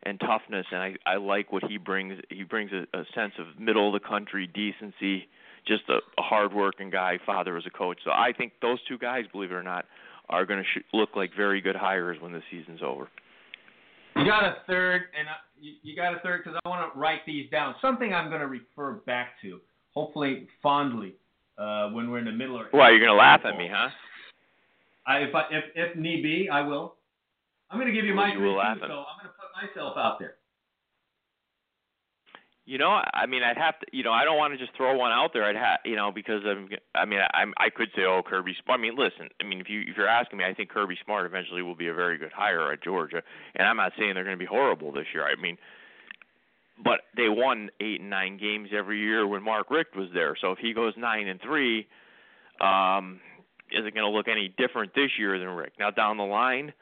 and toughness, and I I like what he brings. He brings a, a sense of middle of the country decency. Just a, a hard-working guy. Father was a coach, so I think those two guys, believe it or not, are going to sh- look like very good hires when the season's over. You got a third, and you, you got a third because I want to write these down. Something I'm going to refer back to, hopefully fondly, uh, when we're in the middle of. well, you're going to laugh at me, huh? I, if, I, if if need be, I will. I'm going to give you my you three so I'm going to put myself out there. You know, I mean, I'd have to. You know, I don't want to just throw one out there. I'd have, you know, because I'm. I mean, I'm. I could say, oh, Kirby. I mean, listen. I mean, if you if you're asking me, I think Kirby Smart eventually will be a very good hire at Georgia, and I'm not saying they're going to be horrible this year. I mean, but they won eight and nine games every year when Mark Richt was there. So if he goes nine and three, um, is it going to look any different this year than Richt? Now down the line,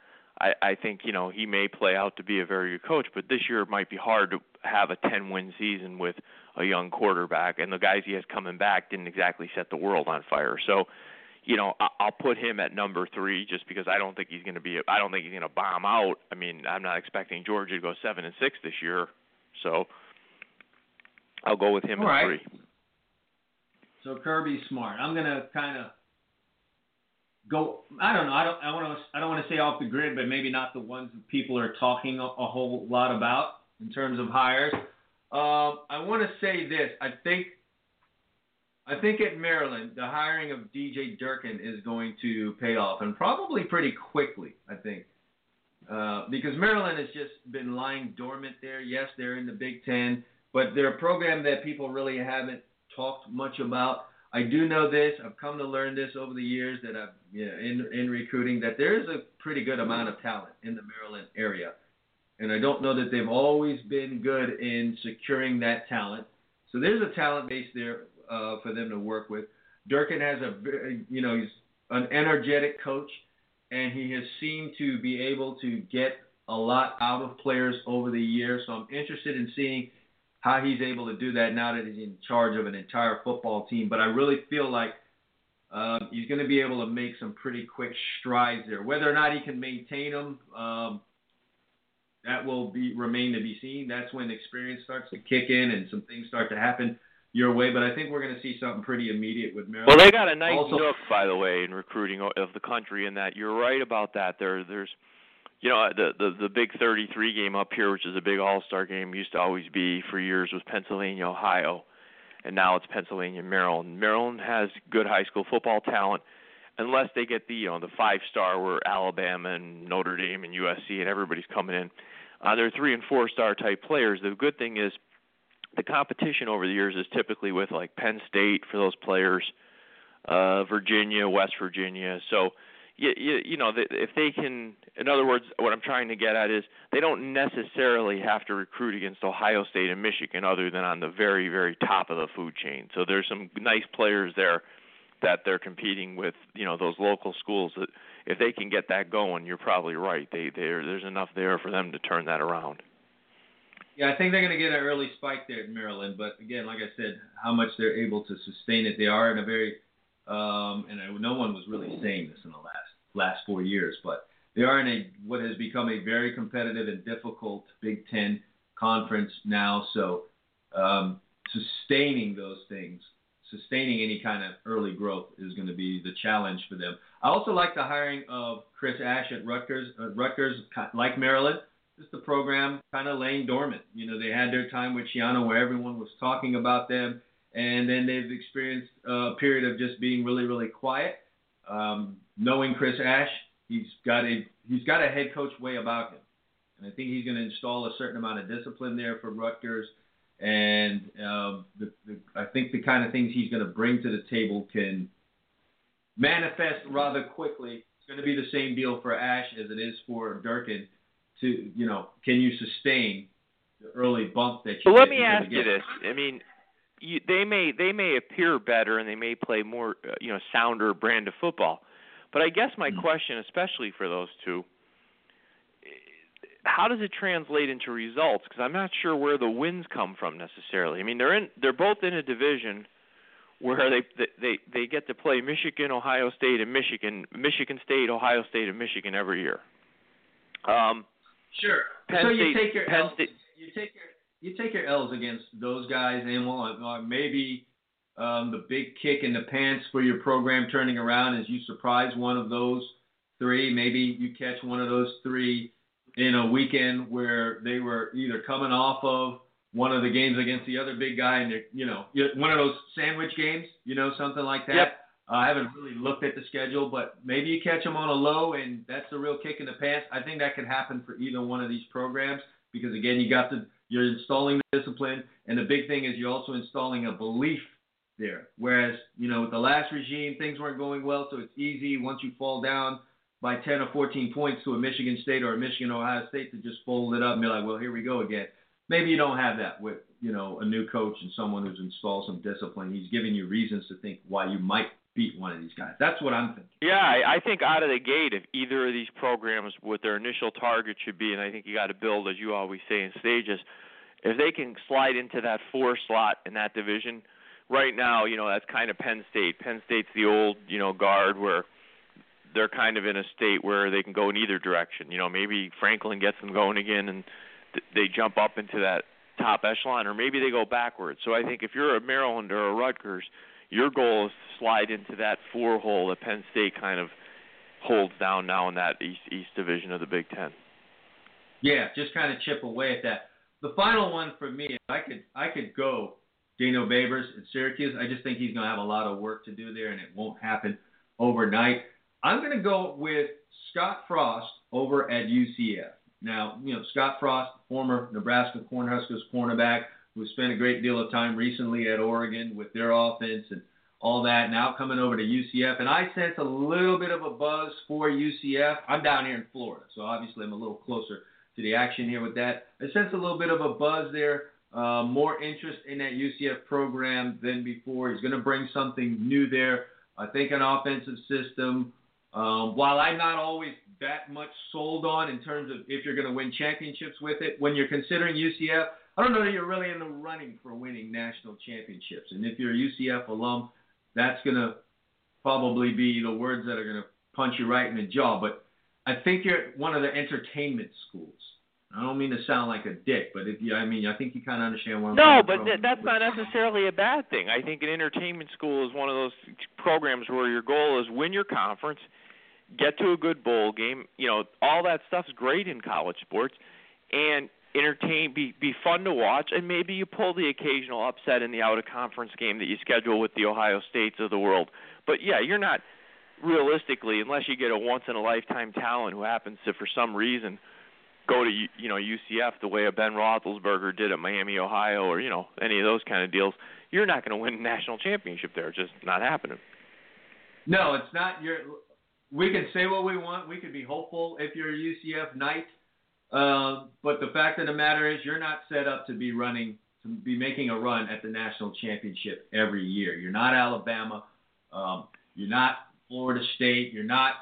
I, I think you know he may play out to be a very good coach, but this year it might be hard to have a 10 win season with a young quarterback, and the guys he has coming back didn't exactly set the world on fire. So, you know, I, I'll put him at number three just because I don't think he's going to be. I don't think he's going to bomb out. I mean, I'm not expecting Georgia to go seven and six this year, so I'll go with him All at right. three. So Kirby Smart. I'm going to kind of go. I don't know. I don't. I want to. I don't want to say off the grid, but maybe not the ones that people are talking a, a whole lot about in terms of hires. Um, I want to say this. I think. I think at Maryland, the hiring of DJ Durkin is going to pay off, and probably pretty quickly. I think. Uh, because Maryland has just been lying dormant there. Yes, they're in the Big Ten, but they're a program that people really haven't talked much about. I do know this. I've come to learn this over the years that I've you know, in in recruiting that there is a pretty good amount of talent in the Maryland area, and I don't know that they've always been good in securing that talent. So there's a talent base there uh, for them to work with. Durkin has a very, you know he's an energetic coach, and he has seemed to be able to get a lot out of players over the years. So I'm interested in seeing how he's able to do that now that he's in charge of an entire football team. But I really feel like um, he's going to be able to make some pretty quick strides there. Whether or not he can maintain them, um, that will be remain to be seen. That's when experience starts to kick in and some things start to happen your way. But I think we're going to see something pretty immediate with Maryland. Well, they got a nice Also- nook, by the way, in recruiting of the country. In that you're right about that. There, there's, you know, the the the big 33 game up here, which is a big All Star game, used to always be for years was Pennsylvania, Ohio, and now it's Pennsylvania, Maryland. Maryland has good high school football talent. Unless they get the you know the five star where Alabama and Notre Dame and USC and everybody's coming in, uh, they're three and four star type players. The good thing is the competition over the years is typically with like Penn State for those players, uh, Virginia, West Virginia. So, you, you, you know, if they can, in other words, what I'm trying to get at is they don't necessarily have to recruit against Ohio State and Michigan, other than on the very, very top of the food chain. So there's some nice players there that they're competing with, you know, those local schools. That if they can get that going, you're probably right. They, there, there's enough there for them to turn that around. Yeah, I think they're going to get an early spike there in Maryland. But again, like I said, how much they're able to sustain it. They are in a very, um, and I, no one was really saying this in the last last four years, but they are in a what has become a very competitive and difficult Big Ten conference now. So um, sustaining those things, sustaining any kind of early growth is going to be the challenge for them. I also like the hiring of Chris Ash at Rutgers. Uh, Rutgers, like Maryland, just the program kind of laying dormant. You know, they had their time with Schiano where everyone was talking about them, and then they've experienced a period of just being really, really quiet. Um, knowing Chris Ash, he's got a he's got a head coach way about him, and I think he's going to install a certain amount of discipline there for Rutgers. And um, the, the, I think the kind of things he's going to bring to the table can manifest rather quickly. It's going to be the same deal for Ash as it is for Durkin. To you know, can you sustain the early bump that you? So let me ask you this. I mean, you, they may they may appear better and they may play more uh, you know sounder brand of football, but I guess my Mhm. question, especially for those two, eh, how does it translate into results? Because I'm not sure where the wins come from necessarily. I mean, they're in they're both in a division where they they they get to play Michigan, Ohio State, and Michigan, Michigan State, Ohio State, and Michigan every year. Um, Sure. Penn so you State- take your Penn State- you take your you take your L's against those guys, and well, uh, maybe um, the big kick in the pants for your program turning around is you surprise one of those three. Maybe you catch one of those three in a weekend where they were either coming off of one of the games against the other big guy, and they're you know one of those sandwich games, you know, something like that. Yep. Uh, I haven't really looked at the schedule, but maybe you catch them on a low, and that's the real kick in the pants. I think that could happen for either one of these programs because again, you got the you're installing discipline, and the big thing is you're also installing a belief there. Whereas you know with the last regime, things weren't going well, so it's easy once you fall down by 10 or 14 points to a Michigan State or a Michigan Ohio State to just fold it up and be like, well, here we go again. Maybe you don't have that with you know a new coach and someone who's installed some discipline. He's giving you reasons to think why you might beat one of these guys. That's what I'm thinking. Yeah, I, I think out of the gate, if either of these programs, what their initial target should be, and I think you got to build, as you always say, in stages. If they can slide into that four slot in that division, right now, you know that's kind of Penn State. Penn State's the old, you know, guard where they're kind of in a state where they can go in either direction. You know, maybe Franklin gets them going again, and th- they jump up into that top echelon, or maybe they go backwards. So I think if you're a Maryland or a Rutgers, your goal is to slide into that four hole that Penn State kind of holds down now in that East East Division of the Big Ten. Yeah, just kind of chip away at that. The final one for me, I could I could go Dino Babers at Syracuse. I just think he's going to have a lot of work to do there, and it won't happen overnight. I'm going to go with Scott Frost over at UCF. Now, you know, Scott Frost, former Nebraska Cornhuskers cornerback, who spent a great deal of time recently at Oregon with their offense and all that, now coming over to UCF. And I sense a little bit of a buzz for UCF. I'm down here in Florida, so obviously I'm a little closer to the action here with that. I sense a little bit of a buzz there, uh, more interest in that UCF program than before. He's going to bring something new there. I think an offensive system. Um, while I'm not always that much sold on in terms of if you're going to win championships with it, when you're considering UCF, I don't know that you're really in the running for winning national championships. And if you're a UCF alum, that's going to probably be the words that are going to punch you right in the jaw. But I think you're one of the entertainment schools. I don't mean to sound like a dick, but if you, I mean, I think you kind of understand what I'm No, but th- that's not necessarily a bad thing. I think an entertainment school is one of those programs where your goal is win your conference, get to a good bowl game. You know, all that stuff's great in college sports, and entertain, be be fun to watch, and maybe you pull the occasional upset in the out of conference game that you schedule with the Ohio States of the world. But yeah, you're not realistically, unless you get a once in a lifetime talent who happens to, for some reason, go to you know UCF the way a Ben Roethlisberger did at Miami, Ohio, or you know any of those kind of deals, you're not going to win a national championship there. It's just not happening. No, it's not your. We can say what we want. We could be hopeful if you're a UCF Knight, uh, but the fact of the matter is, you're not set up to be running to be making a run at the national championship every year. You're not Alabama. Um, you're not Florida State. You're not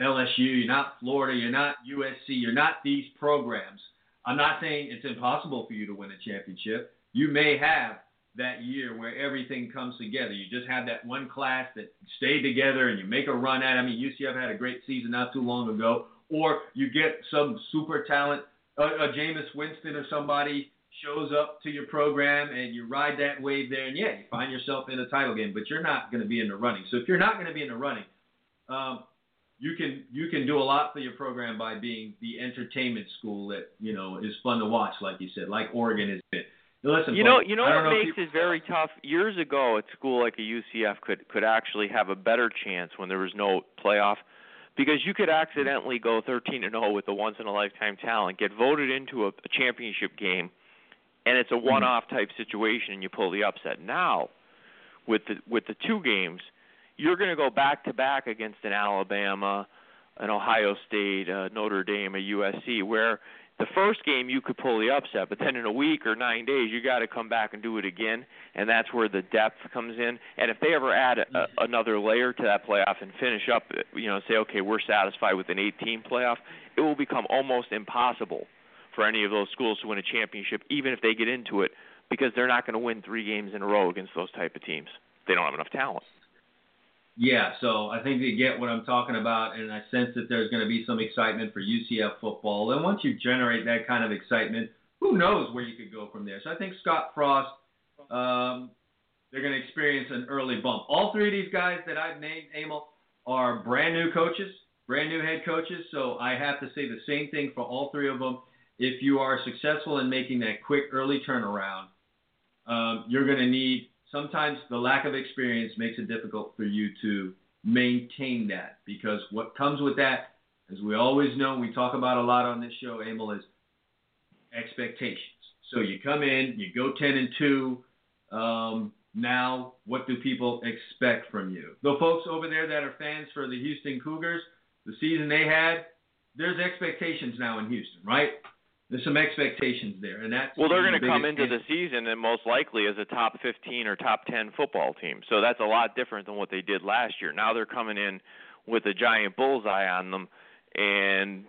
LSU. You're not Florida. You're not USC. You're not these programs. I'm not saying it's impossible for you to win a championship. You may have that year where everything comes together. You just have that one class that stayed together and you make a run at. it. I mean, UCF had a great season not too long ago. Or you get some super talent, a, a Jameis Winston or somebody shows up to your program and you ride that wave there, and yeah, you find yourself in a title game, but you're not going to be in the running. So if you're not going to be in the running, um, you can you can do a lot for your program by being the entertainment school that you know is fun to watch, like you said, like Oregon has been. Listen, You know, you know what know makes you- it very tough. Years ago, at school like a UCF could could actually have a better chance when there was no playoff, because you could accidentally go 13 and 0 with a once in a lifetime talent, get voted into a, a championship game, and it's a Hmm. one off type situation, and you pull the upset. Now, with the with the two games, you're going to go back to back against an Alabama, an Ohio State, uh, Notre Dame, a USC, where the first game you could pull the upset, but then in a week or nine days you got to come back and do it again, and that's where the depth comes in. And if they ever add a, mm-hmm. another layer to that playoff and finish up, you know, say okay, we're satisfied with an 18 playoff, it will become almost impossible for any of those schools to win a championship, even if they get into it, because they're not going to win three games in a row against those type of teams. They don't have enough talent. Yeah, so I think they get what I'm talking about, and I sense that there's going to be some excitement for UCF football. And once you generate that kind of excitement, who knows where you could go from there? So I think Scott Frost, um, they're going to experience an early bump. All three of these guys that I've named, Emil, are brand new coaches, brand new head coaches. So I have to say the same thing for all three of them. If you are successful in making that quick early turnaround, um, you're going to need sometimes the lack of experience makes it difficult for you to maintain that because what comes with that, as we always know, we talk about a lot on this show, Emil, is expectations. So you come in, you go 10 and 2. Um, now, what do people expect from you? The folks over there that are fans for the Houston Cougars, the season they had, there's expectations now in Houston, right? There's some expectations there, and that's Well, they're going to come into the season and most likely as a top 15 or top 10 football team. So that's a lot different than what they did last year. Now they're coming in with a giant bullseye on them, and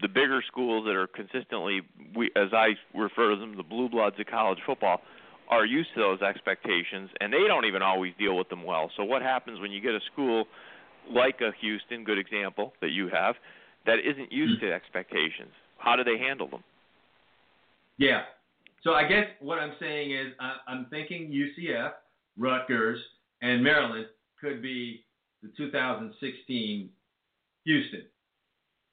the bigger schools that are consistently, we, as I refer to them, the blue bloods of college football, are used to those expectations, and they don't even always deal with them well. So what happens when you get a school like a Houston, good example that you have, that isn't used hmm. to expectations? How do they handle them? Yeah. So I guess what I'm saying is I'm thinking UCF, Rutgers, and Maryland could be the 2016 Houston.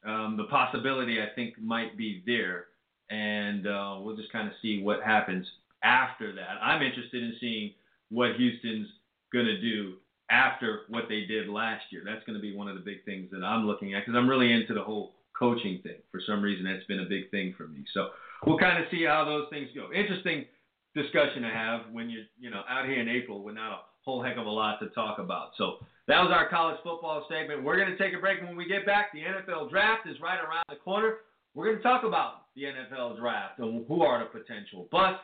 Um, the possibility I think might be there, and uh, we'll just kind of see what happens after that. I'm interested in seeing what Houston's going to do after what they did last year. That's going to be one of the big things that I'm looking at because I'm really into the whole coaching thing. For some reason, that's been a big thing for me. So we'll kind of see how those things go. Interesting discussion to have when you're you know out here in April with not a whole heck of a lot to talk about. So that was our college football segment. We're going to take a break. When we get back, the NFL draft is right around the corner. We're going to talk about the NFL draft and who are the potential busts,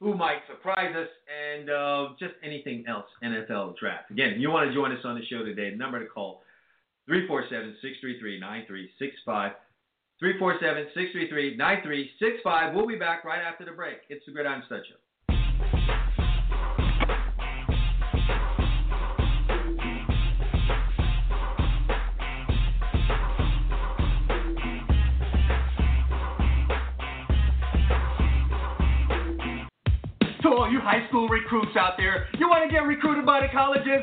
who might surprise us, and uh, just anything else NFL draft. Again, you want to join us on the show today, number to call 347 633 9365. We'll be back right after the break. It's the Gridiron Stud Show. To all you high school recruits out there, you want to get recruited by the colleges?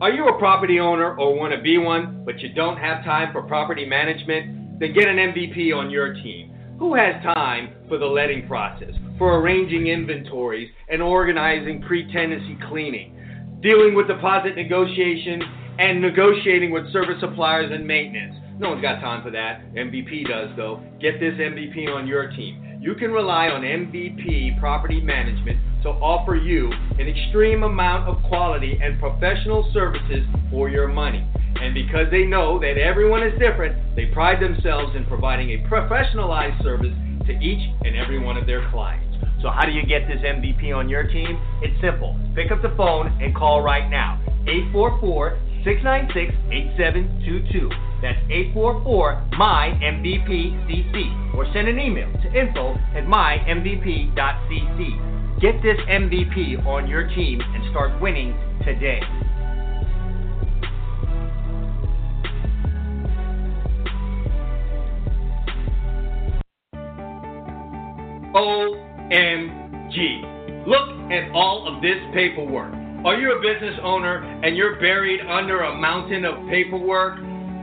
Are you a property owner or want to be one, but you don't have time for property management? Then get an MVP on your team. Who has time for the letting process, for arranging inventories and organizing pre-tenancy cleaning, dealing with deposit negotiation and negotiating with service suppliers and maintenance? No one's got time for that. MVP does though. Get this MVP on your team. You can rely on MVP Property Management to offer you an extreme amount of quality and professional services for your money. And because they know that everyone is different, they pride themselves in providing a professionalized service to each and every one of their clients. So, how do you get this MVP on your team? It's simple. Pick up the phone and call right now 844 696 8722. That's 844 my MVP or send an email to info at mymvp.cc. Get this MVP on your team and start winning today. OMG. Look at all of this paperwork. Are you a business owner and you're buried under a mountain of paperwork?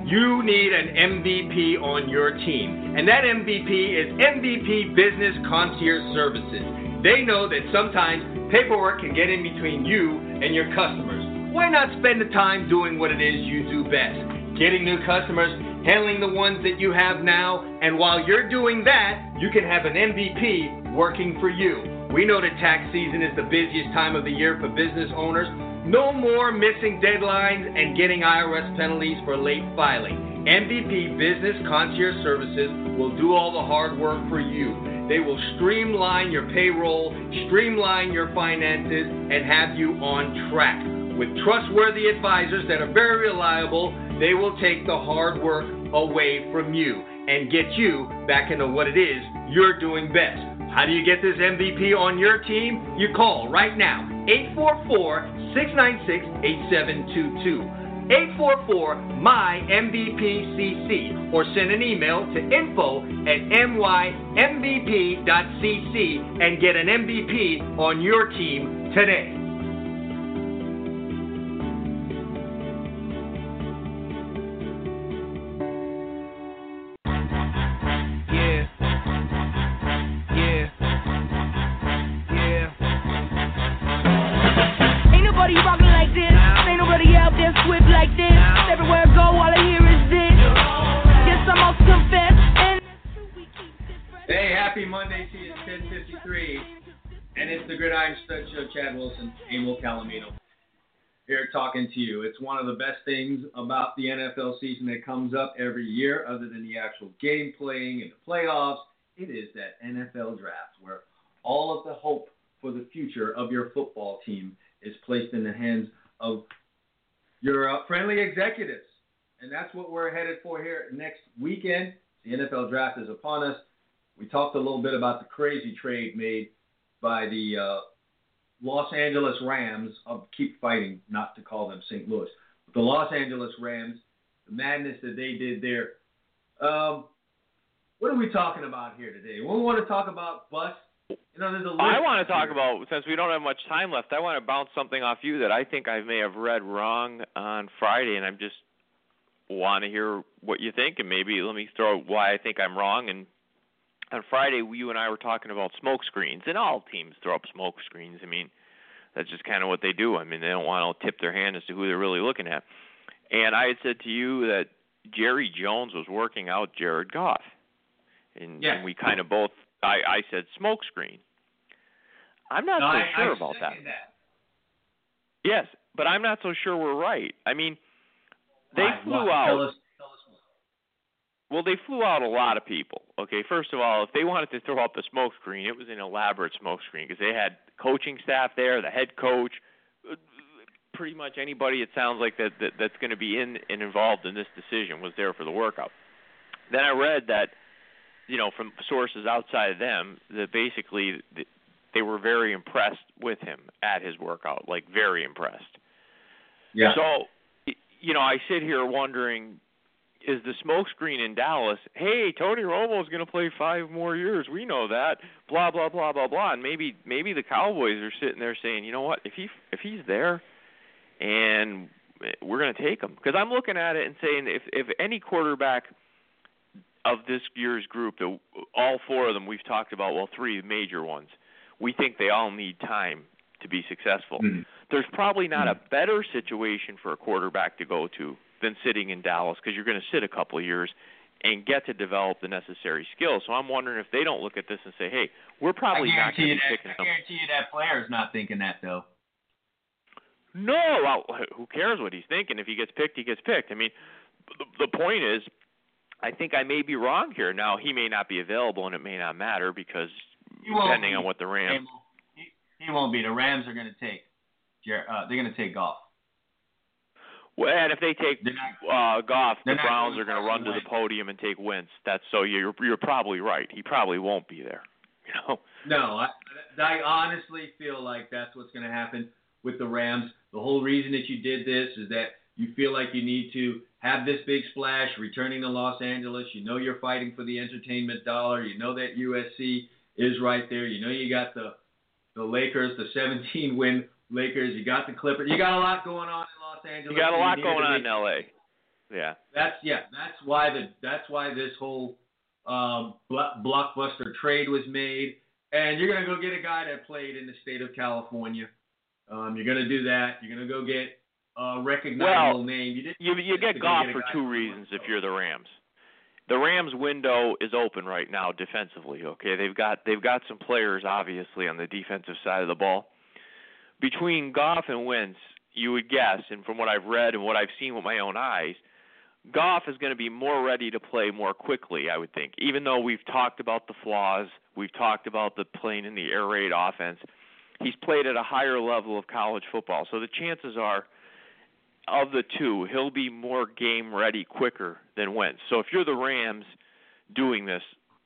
You need an MVP on your team. And that MVP is MVP Business Concierge Services. They know that sometimes paperwork can get in between you and your customers. Why not spend the time doing what it is you do best? Getting new customers, handling the ones that you have now, and while you're doing that, you can have an MVP working for you. We know that tax season is the busiest time of the year for business owners. No more missing deadlines and getting IRS penalties for late filing. MVP Business Concierge Services will do all the hard work for you. They will streamline your payroll, streamline your finances, and have you on track. With trustworthy advisors that are very reliable, they will take the hard work away from you and get you back into what it is you're doing best. How do you get this MVP on your team? You call right now 844 696 8722. 844 my MVPCC or send an email to info at mymvp.cc and get an MVP on your team today. Talking to you. It's one of the best things about the NFL season that comes up every year, other than the actual game playing and the playoffs. It is that NFL draft where all of the hope for the future of your football team is placed in the hands of your uh, friendly executives. And that's what we're headed for here next weekend. The NFL draft is upon us. We talked a little bit about the crazy trade made by the uh, Los Angeles Rams. I'll keep fighting not to call them St. Louis. But the Los Angeles Rams, the madness that they did there. Um, what are we talking about here today? We want to talk about bust. You know, there's a list I want to talk here. about since we don't have much time left. I want to bounce something off you that I think I may have read wrong on Friday, and I'm just want to hear what you think, and maybe let me throw why I think I'm wrong. And on Friday, you and I were talking about smoke screens, and all teams throw up smoke screens. I mean, that's just kind of what they do. I mean, they don't want to tip their hand as to who they're really looking at. And I had said to you that Jerry Jones was working out Jared Goff, and, Yeah. and we kind of both. I, I said smoke screen. I'm not No, so I, sure I about that. that. Yes, but I'm not so sure we're right. I mean, they Why? flew Why? out. Tell us, tell us more. Well, they flew out a lot of people. Okay, first of all, if they wanted to throw up a smoke screen, it was an elaborate smoke screen because they had coaching staff there, the head coach, pretty much anybody it sounds like that, that that's going to be in and involved in this decision was there for the workout. Then I read that, you know, from sources outside of them, that basically they were very impressed with him at his workout, like very impressed. Yeah. So, you know, I sit here wondering is the smokescreen in Dallas, hey, Tony Romo's going to play five more years. We know that. Blah blah blah blah blah. And maybe maybe the Cowboys are sitting there saying, you know what? If he if he's there, and we're going to take him because I'm looking at it and saying if if any quarterback of this year's group, the, all four of them we've talked about, well, three major ones, we think they all need time to be successful. Mm-hmm. There's probably not mm-hmm. a better situation for a quarterback to go to than sitting in Dallas because you're going to sit a couple of years and get to develop the necessary skills. So I'm wondering if they don't look at this and say, "Hey, we're probably not going to be that, picking." I guarantee you that player's not thinking that though. No, well, who cares what he's thinking? If he gets picked, he gets picked. I mean, the, the point is, I think I may be wrong here. Now he may not be available, and it may not matter because depending be. on what the Rams. He, he won't be. The Rams are going to take. Uh, they're going to take Goff. Well, and if they take uh, Goff, the Browns are going to run to the podium and take Wentz. That's so you're you're probably right. He probably won't be there. You know. No, I, I honestly feel like that's what's going to happen with the Rams. The whole reason that you did this is that you feel like you need to have this big splash, returning to Los Angeles. You know you're fighting for the entertainment dollar. You know that USC is right there. You know you got the the Lakers, the 17 win Lakers. You got the Clippers. You got a lot going on Angeles. You got a lot going on in LA. Yeah. That's yeah. That's why the that's why this whole um, blockbuster trade was made. And you're gonna go get a guy that played in the state of California. Um, you're gonna do that. You're gonna go get a recognizable well, name. You, you, you get Goff for two reasons if you're the Rams. The Rams window is open right now defensively. Okay, they've got they've got some players obviously on the defensive side of the ball. Between Goff and Wentz, you would guess, and from what I've read and what I've seen with my own eyes, Goff is going to be more ready to play more quickly, I would think. Even though we've talked about the flaws, we've talked about the playing in the air raid offense, he's played at a higher level of college football. So the chances are, of the two, he'll be more game ready quicker than Wentz. So if you're the Rams doing this,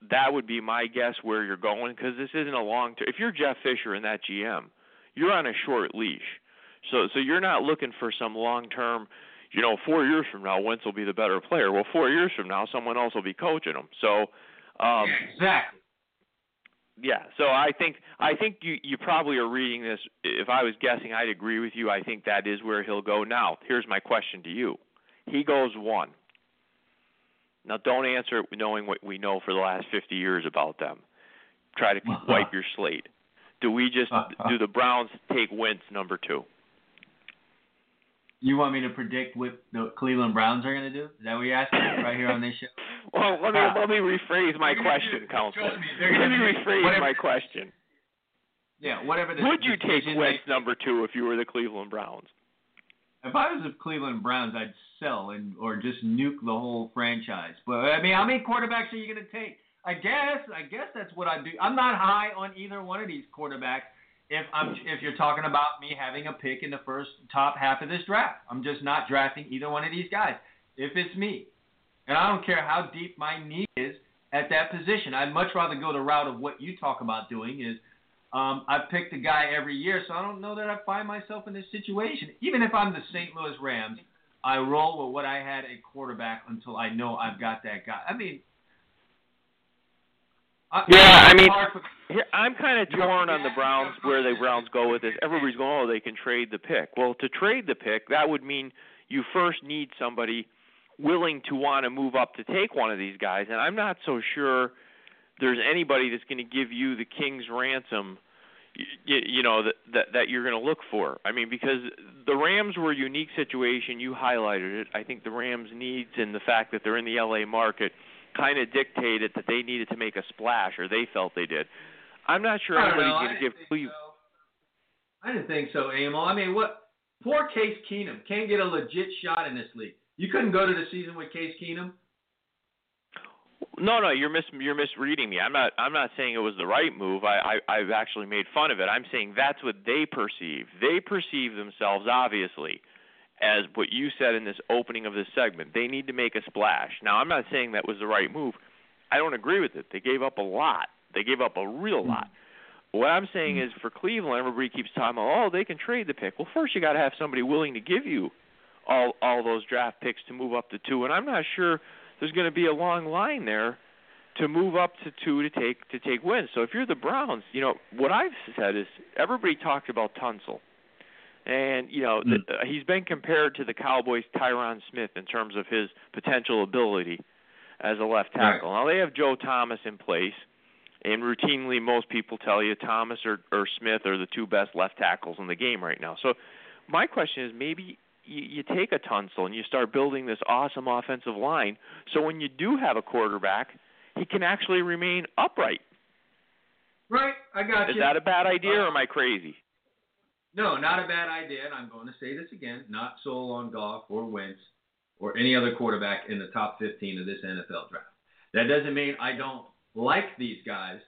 that would be my guess where you're going because this isn't a long term. If you're Jeff Fisher and that GM, you're on a short leash. So so you're not looking for some long term, you know, four years from now Wentz will be the better player. Well, four years from now someone else will be coaching him. So um, exactly. Yeah, so I think I think you you probably are reading this. If I was guessing, I'd agree with you. I think that is where he'll go. Now, here's my question to you: He goes one. Now, don't answer it knowing what we know for the last 50 years about them. Try to wipe your slate. Do we just do the Browns take Wentz number two? You want me to predict what the Cleveland Browns are going to do? Is that what you're asking right here on this show? well, let me let me rephrase my question, Counselor. Let me rephrase whatever, my question. Yeah, whatever. The, Would you take Wentz number two if you were the Cleveland Browns? If I was the Cleveland Browns, I'd sell and or just nuke the whole franchise. But I mean, how many quarterbacks are you going to take? I guess I guess that's what I do. I'm not high on either one of these quarterbacks if I'm if you're talking about me having a pick in the first top half of this draft. I'm just not drafting either one of these guys. If it's me. And I don't care how deep my need is at that position. I'd much rather go the route of what you talk about doing is um, I've picked a guy every year, so I don't know that I find myself in this situation. Even if I'm the St. Louis Rams, I roll with what I had at quarterback until I know I've got that guy. I mean, yeah, I mean, here, I'm kind of torn on the Browns where the Browns go with this. Everybody's going, oh, they can trade the pick. Well, to trade the pick, that would mean you first need somebody willing to want to move up to take one of these guys, and I'm not so sure there's anybody that's going to give you the king's ransom. You, you know that, that that you're going to look for. I mean, because the Rams were a unique situation. You highlighted it. I think the Rams' needs and the fact that they're in the LA market kind of dictated that they needed to make a splash, or they felt they did. I'm not sure anybody's going to give Cleveland. So. I didn't think so, Emil. I mean, what? Poor Case Keenum can't get a legit shot in this league. You couldn't go to the season with Case Keenum. No, no, you're mis you're misreading me. I'm not I'm not saying it was the right move. I, I I've actually made fun of it. I'm saying that's what they perceive. They perceive themselves obviously as what you said in this opening of this segment. They need to make a splash. Now, I'm not saying that was the right move. I don't agree with it. They gave up a lot. They gave up a real lot. What I'm saying is for Cleveland, everybody keeps talking about, oh, they can trade the pick. Well, first you got to have somebody willing to give you all all those draft picks to move up to two, and I'm not sure there's going to be a long line there to move up to two to take to take Wentz. So if you're the Browns, you know what I've said is everybody talked about Tunsil, and you know the, uh, he's been compared to the Cowboys' Tyron Smith in terms of his potential ability as a left tackle. Now they have Joe Thomas in place, and routinely most people tell you Thomas or, or Smith are the two best left tackles in the game right now. So my question is maybe you, you take a Tunsil and you start building this awesome offensive line. So when you do have a quarterback, he can actually remain upright. Right, I got Is you. Is that a bad idea or am I crazy? No, not a bad idea, and I'm going to say this again: not sold on Goff or Wentz or any other quarterback in the top 15 of this NFL draft. That doesn't mean I don't like these guys.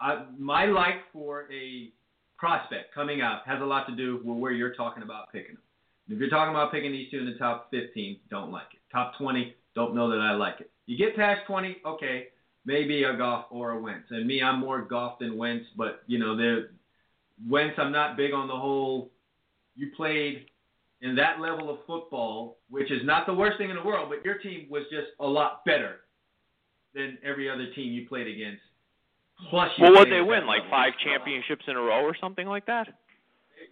I, my like for a prospect coming up has a lot to do with where you're talking about picking them. If you're talking about picking these two in the top 15, don't like it. Top 20, don't know that I like it. You get past 20, okay, maybe a Goff or a Wentz. And me, I'm more Goff than Wentz, but you know, the Wentz, I'm not big on the whole. You played in that level of football, which is not the worst thing in the world, but your team was just a lot better than every other team you played against. Plus, you Well, what they win like five championships in a row or something like that?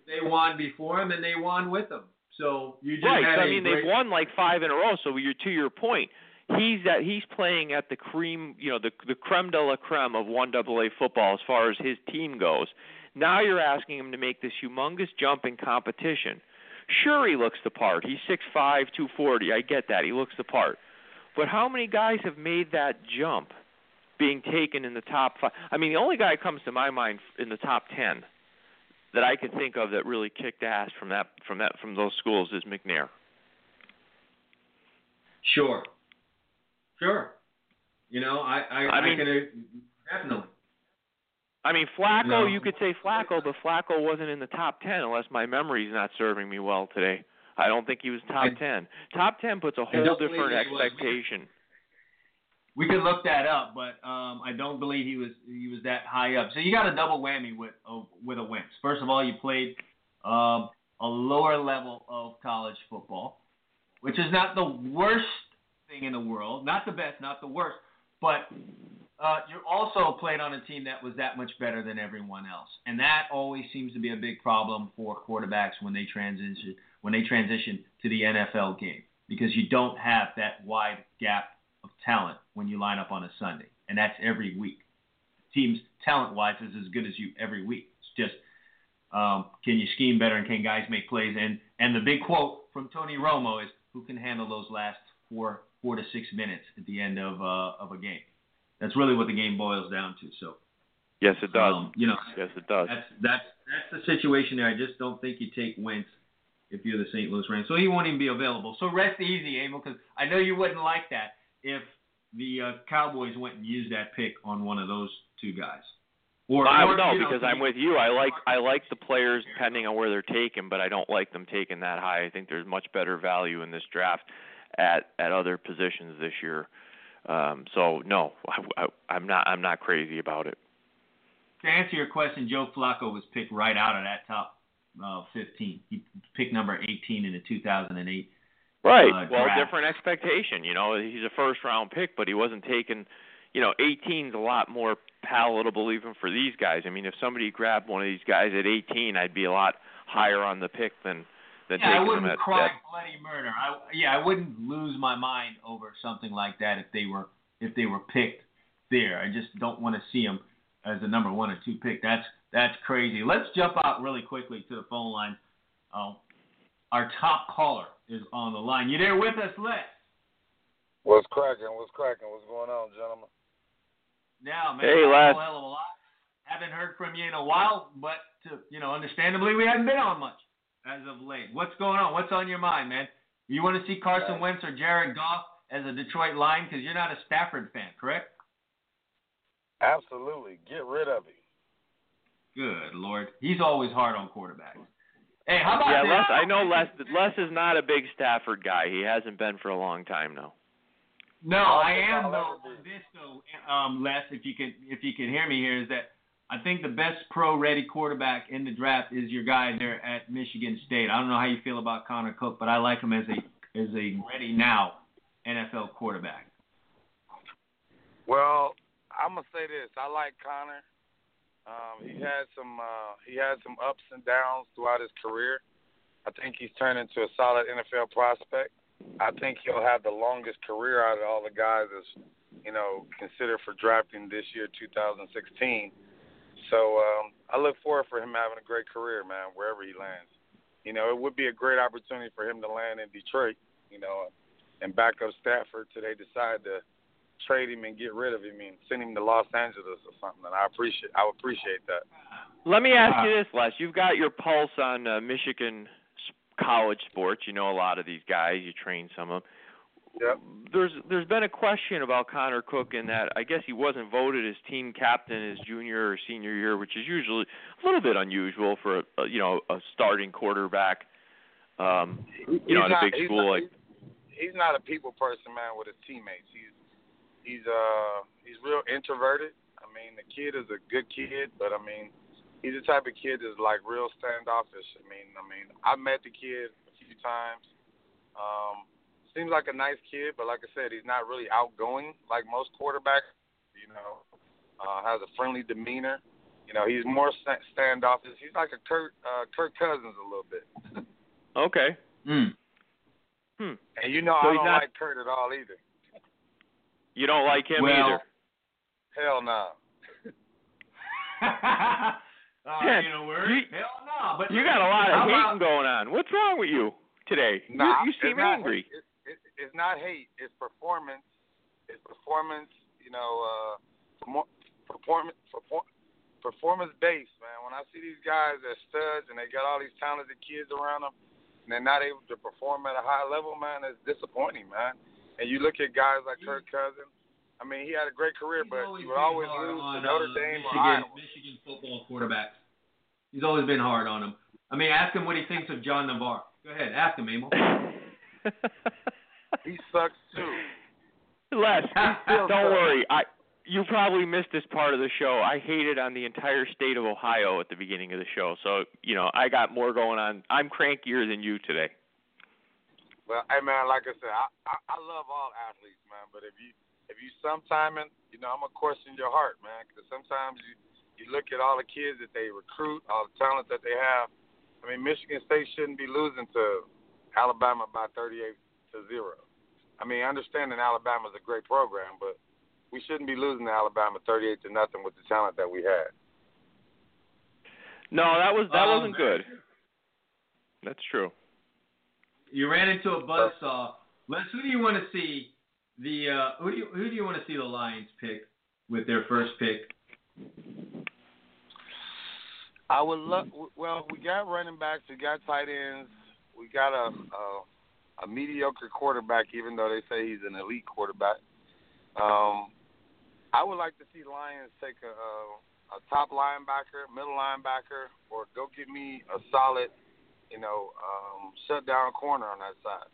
They, they won before him, and they won with him. So you just Right. had So, I a mean, great, they've won like five in a row. So you're to your point. He's that he's playing at the cream, you know, the the creme de la creme of one AA football as far as his team goes. Now you're asking him to make this humongous jump in competition. Sure, he looks the part. He's six five, two forty. I get that. He looks the part. But how many guys have made that jump, being taken in the top five? I mean, the only guy that comes to my mind in the top ten that I can think of that really kicked ass from that from that from those schools is McNair. Sure. Sure. You know, I I, I mean- can uh, definitely. I mean, Flacco, No. you could say Flacco, but Flacco wasn't in the top 10 unless my memory's not serving me well today. I don't think he was top I- 10. Top 10 puts a whole different expectation. We could look that up, but um, I don't believe he was he was that high up. So you got a double whammy with uh, with a Wentz. First of all, you played um, a lower level of college football, which is not the worst thing in the world, not the best, not the worst, but uh, you also played on a team that was that much better than everyone else, and that always seems to be a big problem for quarterbacks when they transition when they transition to the NFL game because you don't have that wide gap of talent when you line up on a Sunday, and that's every week. Teams talent-wise is as good as you every week. It's just um, can you scheme better and can guys make plays? And and the big quote from Tony Romo is who can handle those last four four to six minutes at the end of uh, of a game. That's really what the game boils down to. So Yes, it does. um, you know yes, it does. that's that's that's the situation there. I just don't think you take Wentz if you're the St. Louis Rams. So he won't even be available. So rest easy, Abel, because I know you wouldn't like that if the uh, Cowboys went and used that pick on one of those two guys. Or, I or, no, you know, because I'm with you. I like I like the players depending on where they're taken, but I don't like them taken that high. I think there's much better value in this draft at at other positions this year. Um, so no, I, I, I'm not I'm not crazy about it. To answer your question, Joe Flacco was picked right out of that top uh, 15. He picked number 18 in the 2008 Right. uh, well, draft. different expectation. You know, he's a first round pick, but he wasn't taken. You know, 18's a lot more palatable even for these guys. I mean, if somebody grabbed one of these guys at 18, I'd be a lot higher on the pick than than Yeah, I wouldn't them at, cry at bloody murder. I yeah, I wouldn't lose my mind over something like that if they were if they were picked there. I just don't want to see them as a number one or two pick. That's that's crazy. Let's jump out really quickly to the phone line. Uh, our top caller is on the line. You there with us, Les? What's cracking? What's cracking? What's going on, gentlemen? Now, man, Hey, I Les. a hell of a lot. Haven't heard from you in a while, but to, you know, understandably, we haven't been on much as of late. What's going on? What's on your mind, man? You want to see Carson Right. Wentz or Jared Goff as a Detroit Lion? Because you're not a Stafford fan, correct? Absolutely. Get rid of him. Good lord, he's always hard on quarterbacks. Hey, how about Yeah, this? Les. I know Les. Les is not a big Stafford guy. He hasn't been for a long time now. No, I'll I take am all though. this though, um, Les, if you could, if you could hear me here, is that I think the best pro-ready quarterback in the draft is your guy there at Michigan State. I don't know how you feel about Connor Cook, but I like him as a as a ready now NFL quarterback. Well, I'm gonna say this. I like Connor. Um, he had some uh, he had some ups and downs throughout his career. I think he's turned into a solid NFL prospect. I think he'll have the longest career out of all the guys that's you know considered for drafting this year, 2016. So um, I look forward for him having a great career, man, wherever he lands. You know, it would be a great opportunity for him to land in Detroit. You know, and back up Stafford till they decide to trade him and get rid of him and send him to Los Angeles or something. And I appreciate I would appreciate that. Let me ask you this, Les. You've got your pulse on uh, Michigan s- college sports. You know a lot of these guys. You train some of them. Yep. There's there's been a question about Connor Cook in that I guess he wasn't voted as team captain his junior or senior year, which is usually a little bit unusual for a, you know a starting quarterback. Um, you know, He's in a big school not, like he's, he's not a people person, man, with his teammates. He's he's uh he's real introverted. I mean, the kid is a good kid, but I mean, he's the type of kid that's like real standoffish. I mean, I mean, I met the kid a few times. Um, seems like a nice kid, but like I said, he's not really outgoing like most quarterbacks. You know, uh, has a friendly demeanor. You know, he's more standoffish. He's like a Kirk uh, Kirk Cousins a little bit. okay. Mm. Hmm. And you know, So I don't not- like Kurt at all either. You don't like him Well, either. Hell no. uh, Yeah, you know, word? you- Hell no. But You got a lot How of about- hating going on. What's wrong with you today? You- Nah, you, it's seem angry. Hate. It, it, it's not hate. It's performance. It's performance. You know, uh, performance. Performance based, man. When I see these guys that studs and they got all these talented kids around them, and they're not able to perform at a high level, man, it's disappointing, man. And you look at guys like Kirk Cousins. I mean, he had a great career, He's but he would always hard lose to Notre uh, Dame or Iowa. Michigan football quarterbacks. He's always been hard on him. I mean, ask him what he thinks of John Navarre. Go ahead, ask him, Emil. He sucks too. Les, don't sucks. worry. I you probably missed this part of the show. I hated on the entire state of Ohio at the beginning of the show. So, you know, I got more going on. I'm crankier than you today. Well, hey man, like I said, I, I I love all athletes, man. But if you if you sometime, you know, I'm gonna question your heart, man, because sometimes you you look at all the kids that they recruit, all the talent that they have. I mean, Michigan State shouldn't be losing to Alabama by 38 to zero. I mean, understanding Alabama's a great program, but we shouldn't be losing to Alabama 38 to nothing with the talent that we had. No, that was that Um, wasn't good. That's true. You ran into a buzzsaw. Les, who do you want to see the uh, who do you who do you want to see the Lions pick with their first pick? I would love. Well, we got running backs, we got tight ends, we got a a, a mediocre quarterback, even though they say he's an elite quarterback. Um, I would like to see Lions take a, a a top linebacker, middle linebacker, or go get me a solid, you know, um, shutdown corner on that side.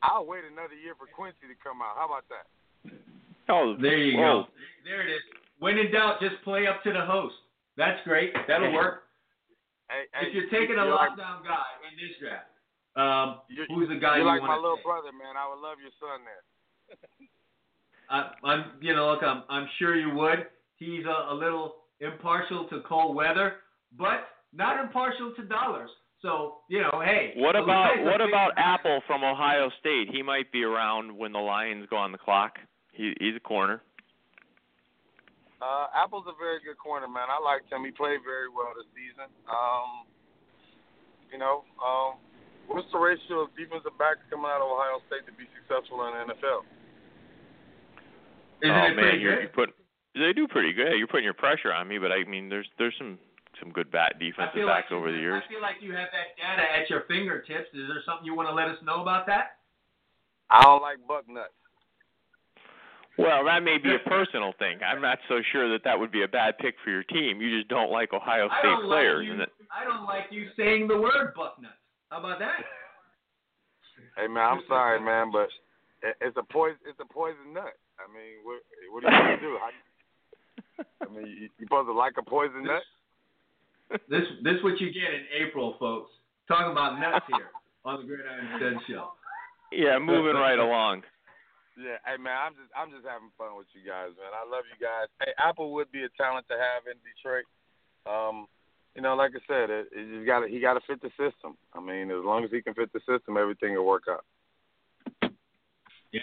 I'll wait another year for Quincy to come out. How about that? Oh, There you whoa. go. There it is. When in doubt, just play up to the host. That's great. That'll work. Hey, hey, If you're taking a you're like, lockdown guy in this draft, um, you're, who's the guy you're you like want my little take? brother, man. I would love your son there. I, I'm, you know, look, I'm, I'm sure you would. He's a, a little impartial to cold weather, but not impartial to dollars. So, you know, hey. What about what about. Apple from Ohio State? He might be around when the Lions go on the clock. He he's a corner. Uh, Apple's a very good corner, man. I liked him. He played very well this season. Um, you know, um, what's the ratio of defensive backs coming out of Ohio State to be successful in the NFL? Isn't oh it man, you're, good? you put they do pretty good. You're putting your pressure on me, but I mean, there's there's some some good bat defensive backs like over the years. I feel like you have that data at your fingertips. Is there something you want to let us know about that? I don't like buck nuts. Well, that may be a personal thing. I'm not so sure that that would be a bad pick for your team. You just don't like Ohio I State don't players. like you. it, I don't like you saying the word bucknuts. How about that? Hey man, I'm sorry, man, but it's a poison. It's a poison nut. I mean, what what are you gonna do? How, I mean, you, you supposed to like a poison nut? This this what you get in April, folks. Talking about nuts here on the Gridiron Stud Show. yeah, moving right along. Yeah, hey man, I'm just I'm just having fun with you guys, man. I love you guys. Hey, Apple would be a talent to have in Detroit. Um, you know, like I said, it, it just got he got to fit the system. I mean, as long as he can fit the system, everything will work out. Yeah.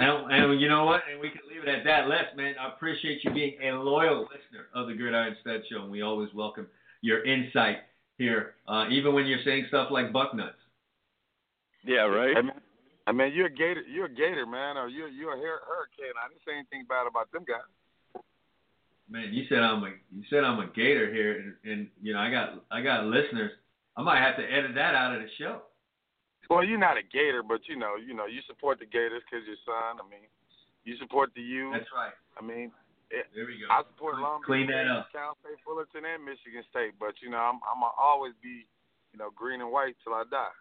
And, and you know what? And we can leave it at that. Les, man, I appreciate you being a loyal listener of the Gridiron Stud Show, and we always welcome your insight here, uh, even when you're saying stuff like bucknuts. Yeah, right. Hey, man, I mean, you're a gator. You're a gator, man, or you're you're a hurricane. I didn't say anything bad about them guys. Man, you said I'm a you said I'm a gator here, and, and you know I got I got listeners. I might have to edit that out of the show. Well, you're not a gator, but you know, you know, you support the Gators because your son. I mean, you support the U. That's right. I mean, it, There we go. I support Long Beach Clean that up. Cal State, Fullerton, and Michigan State. But you know, I'm I'm gonna always be, you know, green and white till I die.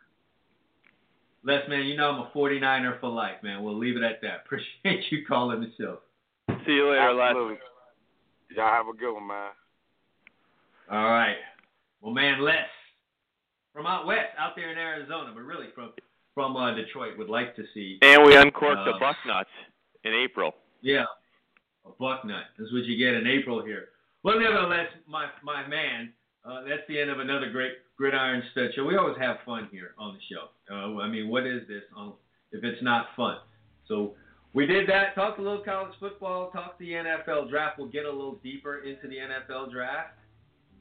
Les, man, you know I'm a 49er for life, man. We'll leave it at that. Appreciate you calling the show. See you later, Les. Absolutely. Y'all have a good one, man. All right. Well, man, Les from out west, out there in Arizona, but really from from uh, Detroit, would like to see. And we uncorked Uh, the buck nuts in April. Yeah, a buck nut. That's what you get in April here. Well, nevertheless, my my man, uh, that's the end of another great Gridiron Stud Show. We always have fun here on the show. Uh, I mean, what is this on, if it's not fun? So we did that. Talked a little college football. Talked the NFL draft. We'll get a little deeper into the NFL draft.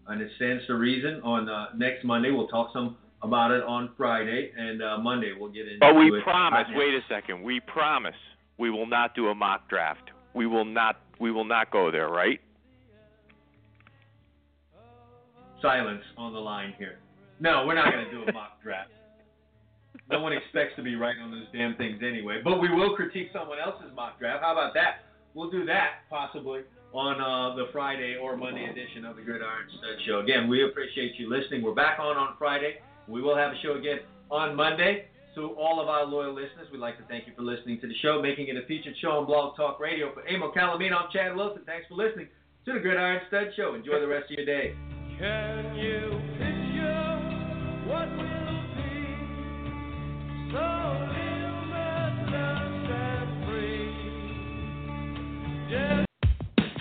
And it stands to reason. On uh, next Monday, we'll talk some about it on Friday, and uh, Monday we'll get into But we it. promise. Wait a second. We promise we will not do a mock draft. We will not. We will not go there. Right? silence on the line here. No, we're not going to do a mock draft. No one expects to be right on those damn things anyway. But we will critique someone else's mock draft. How about that? We'll do that possibly on uh, the Friday or Monday edition of the Gridiron Stud Show. Again, we appreciate you listening. We're back on on Friday. We will have a show again on Monday. So all of our loyal listeners, we'd like to thank you for listening to the show, making it a featured show on Blog Talk Radio. For Amo Calomino, I'm Chad Wilson. Thanks for listening to the Gridiron Stud Show. Enjoy the rest of your day. Can you picture what will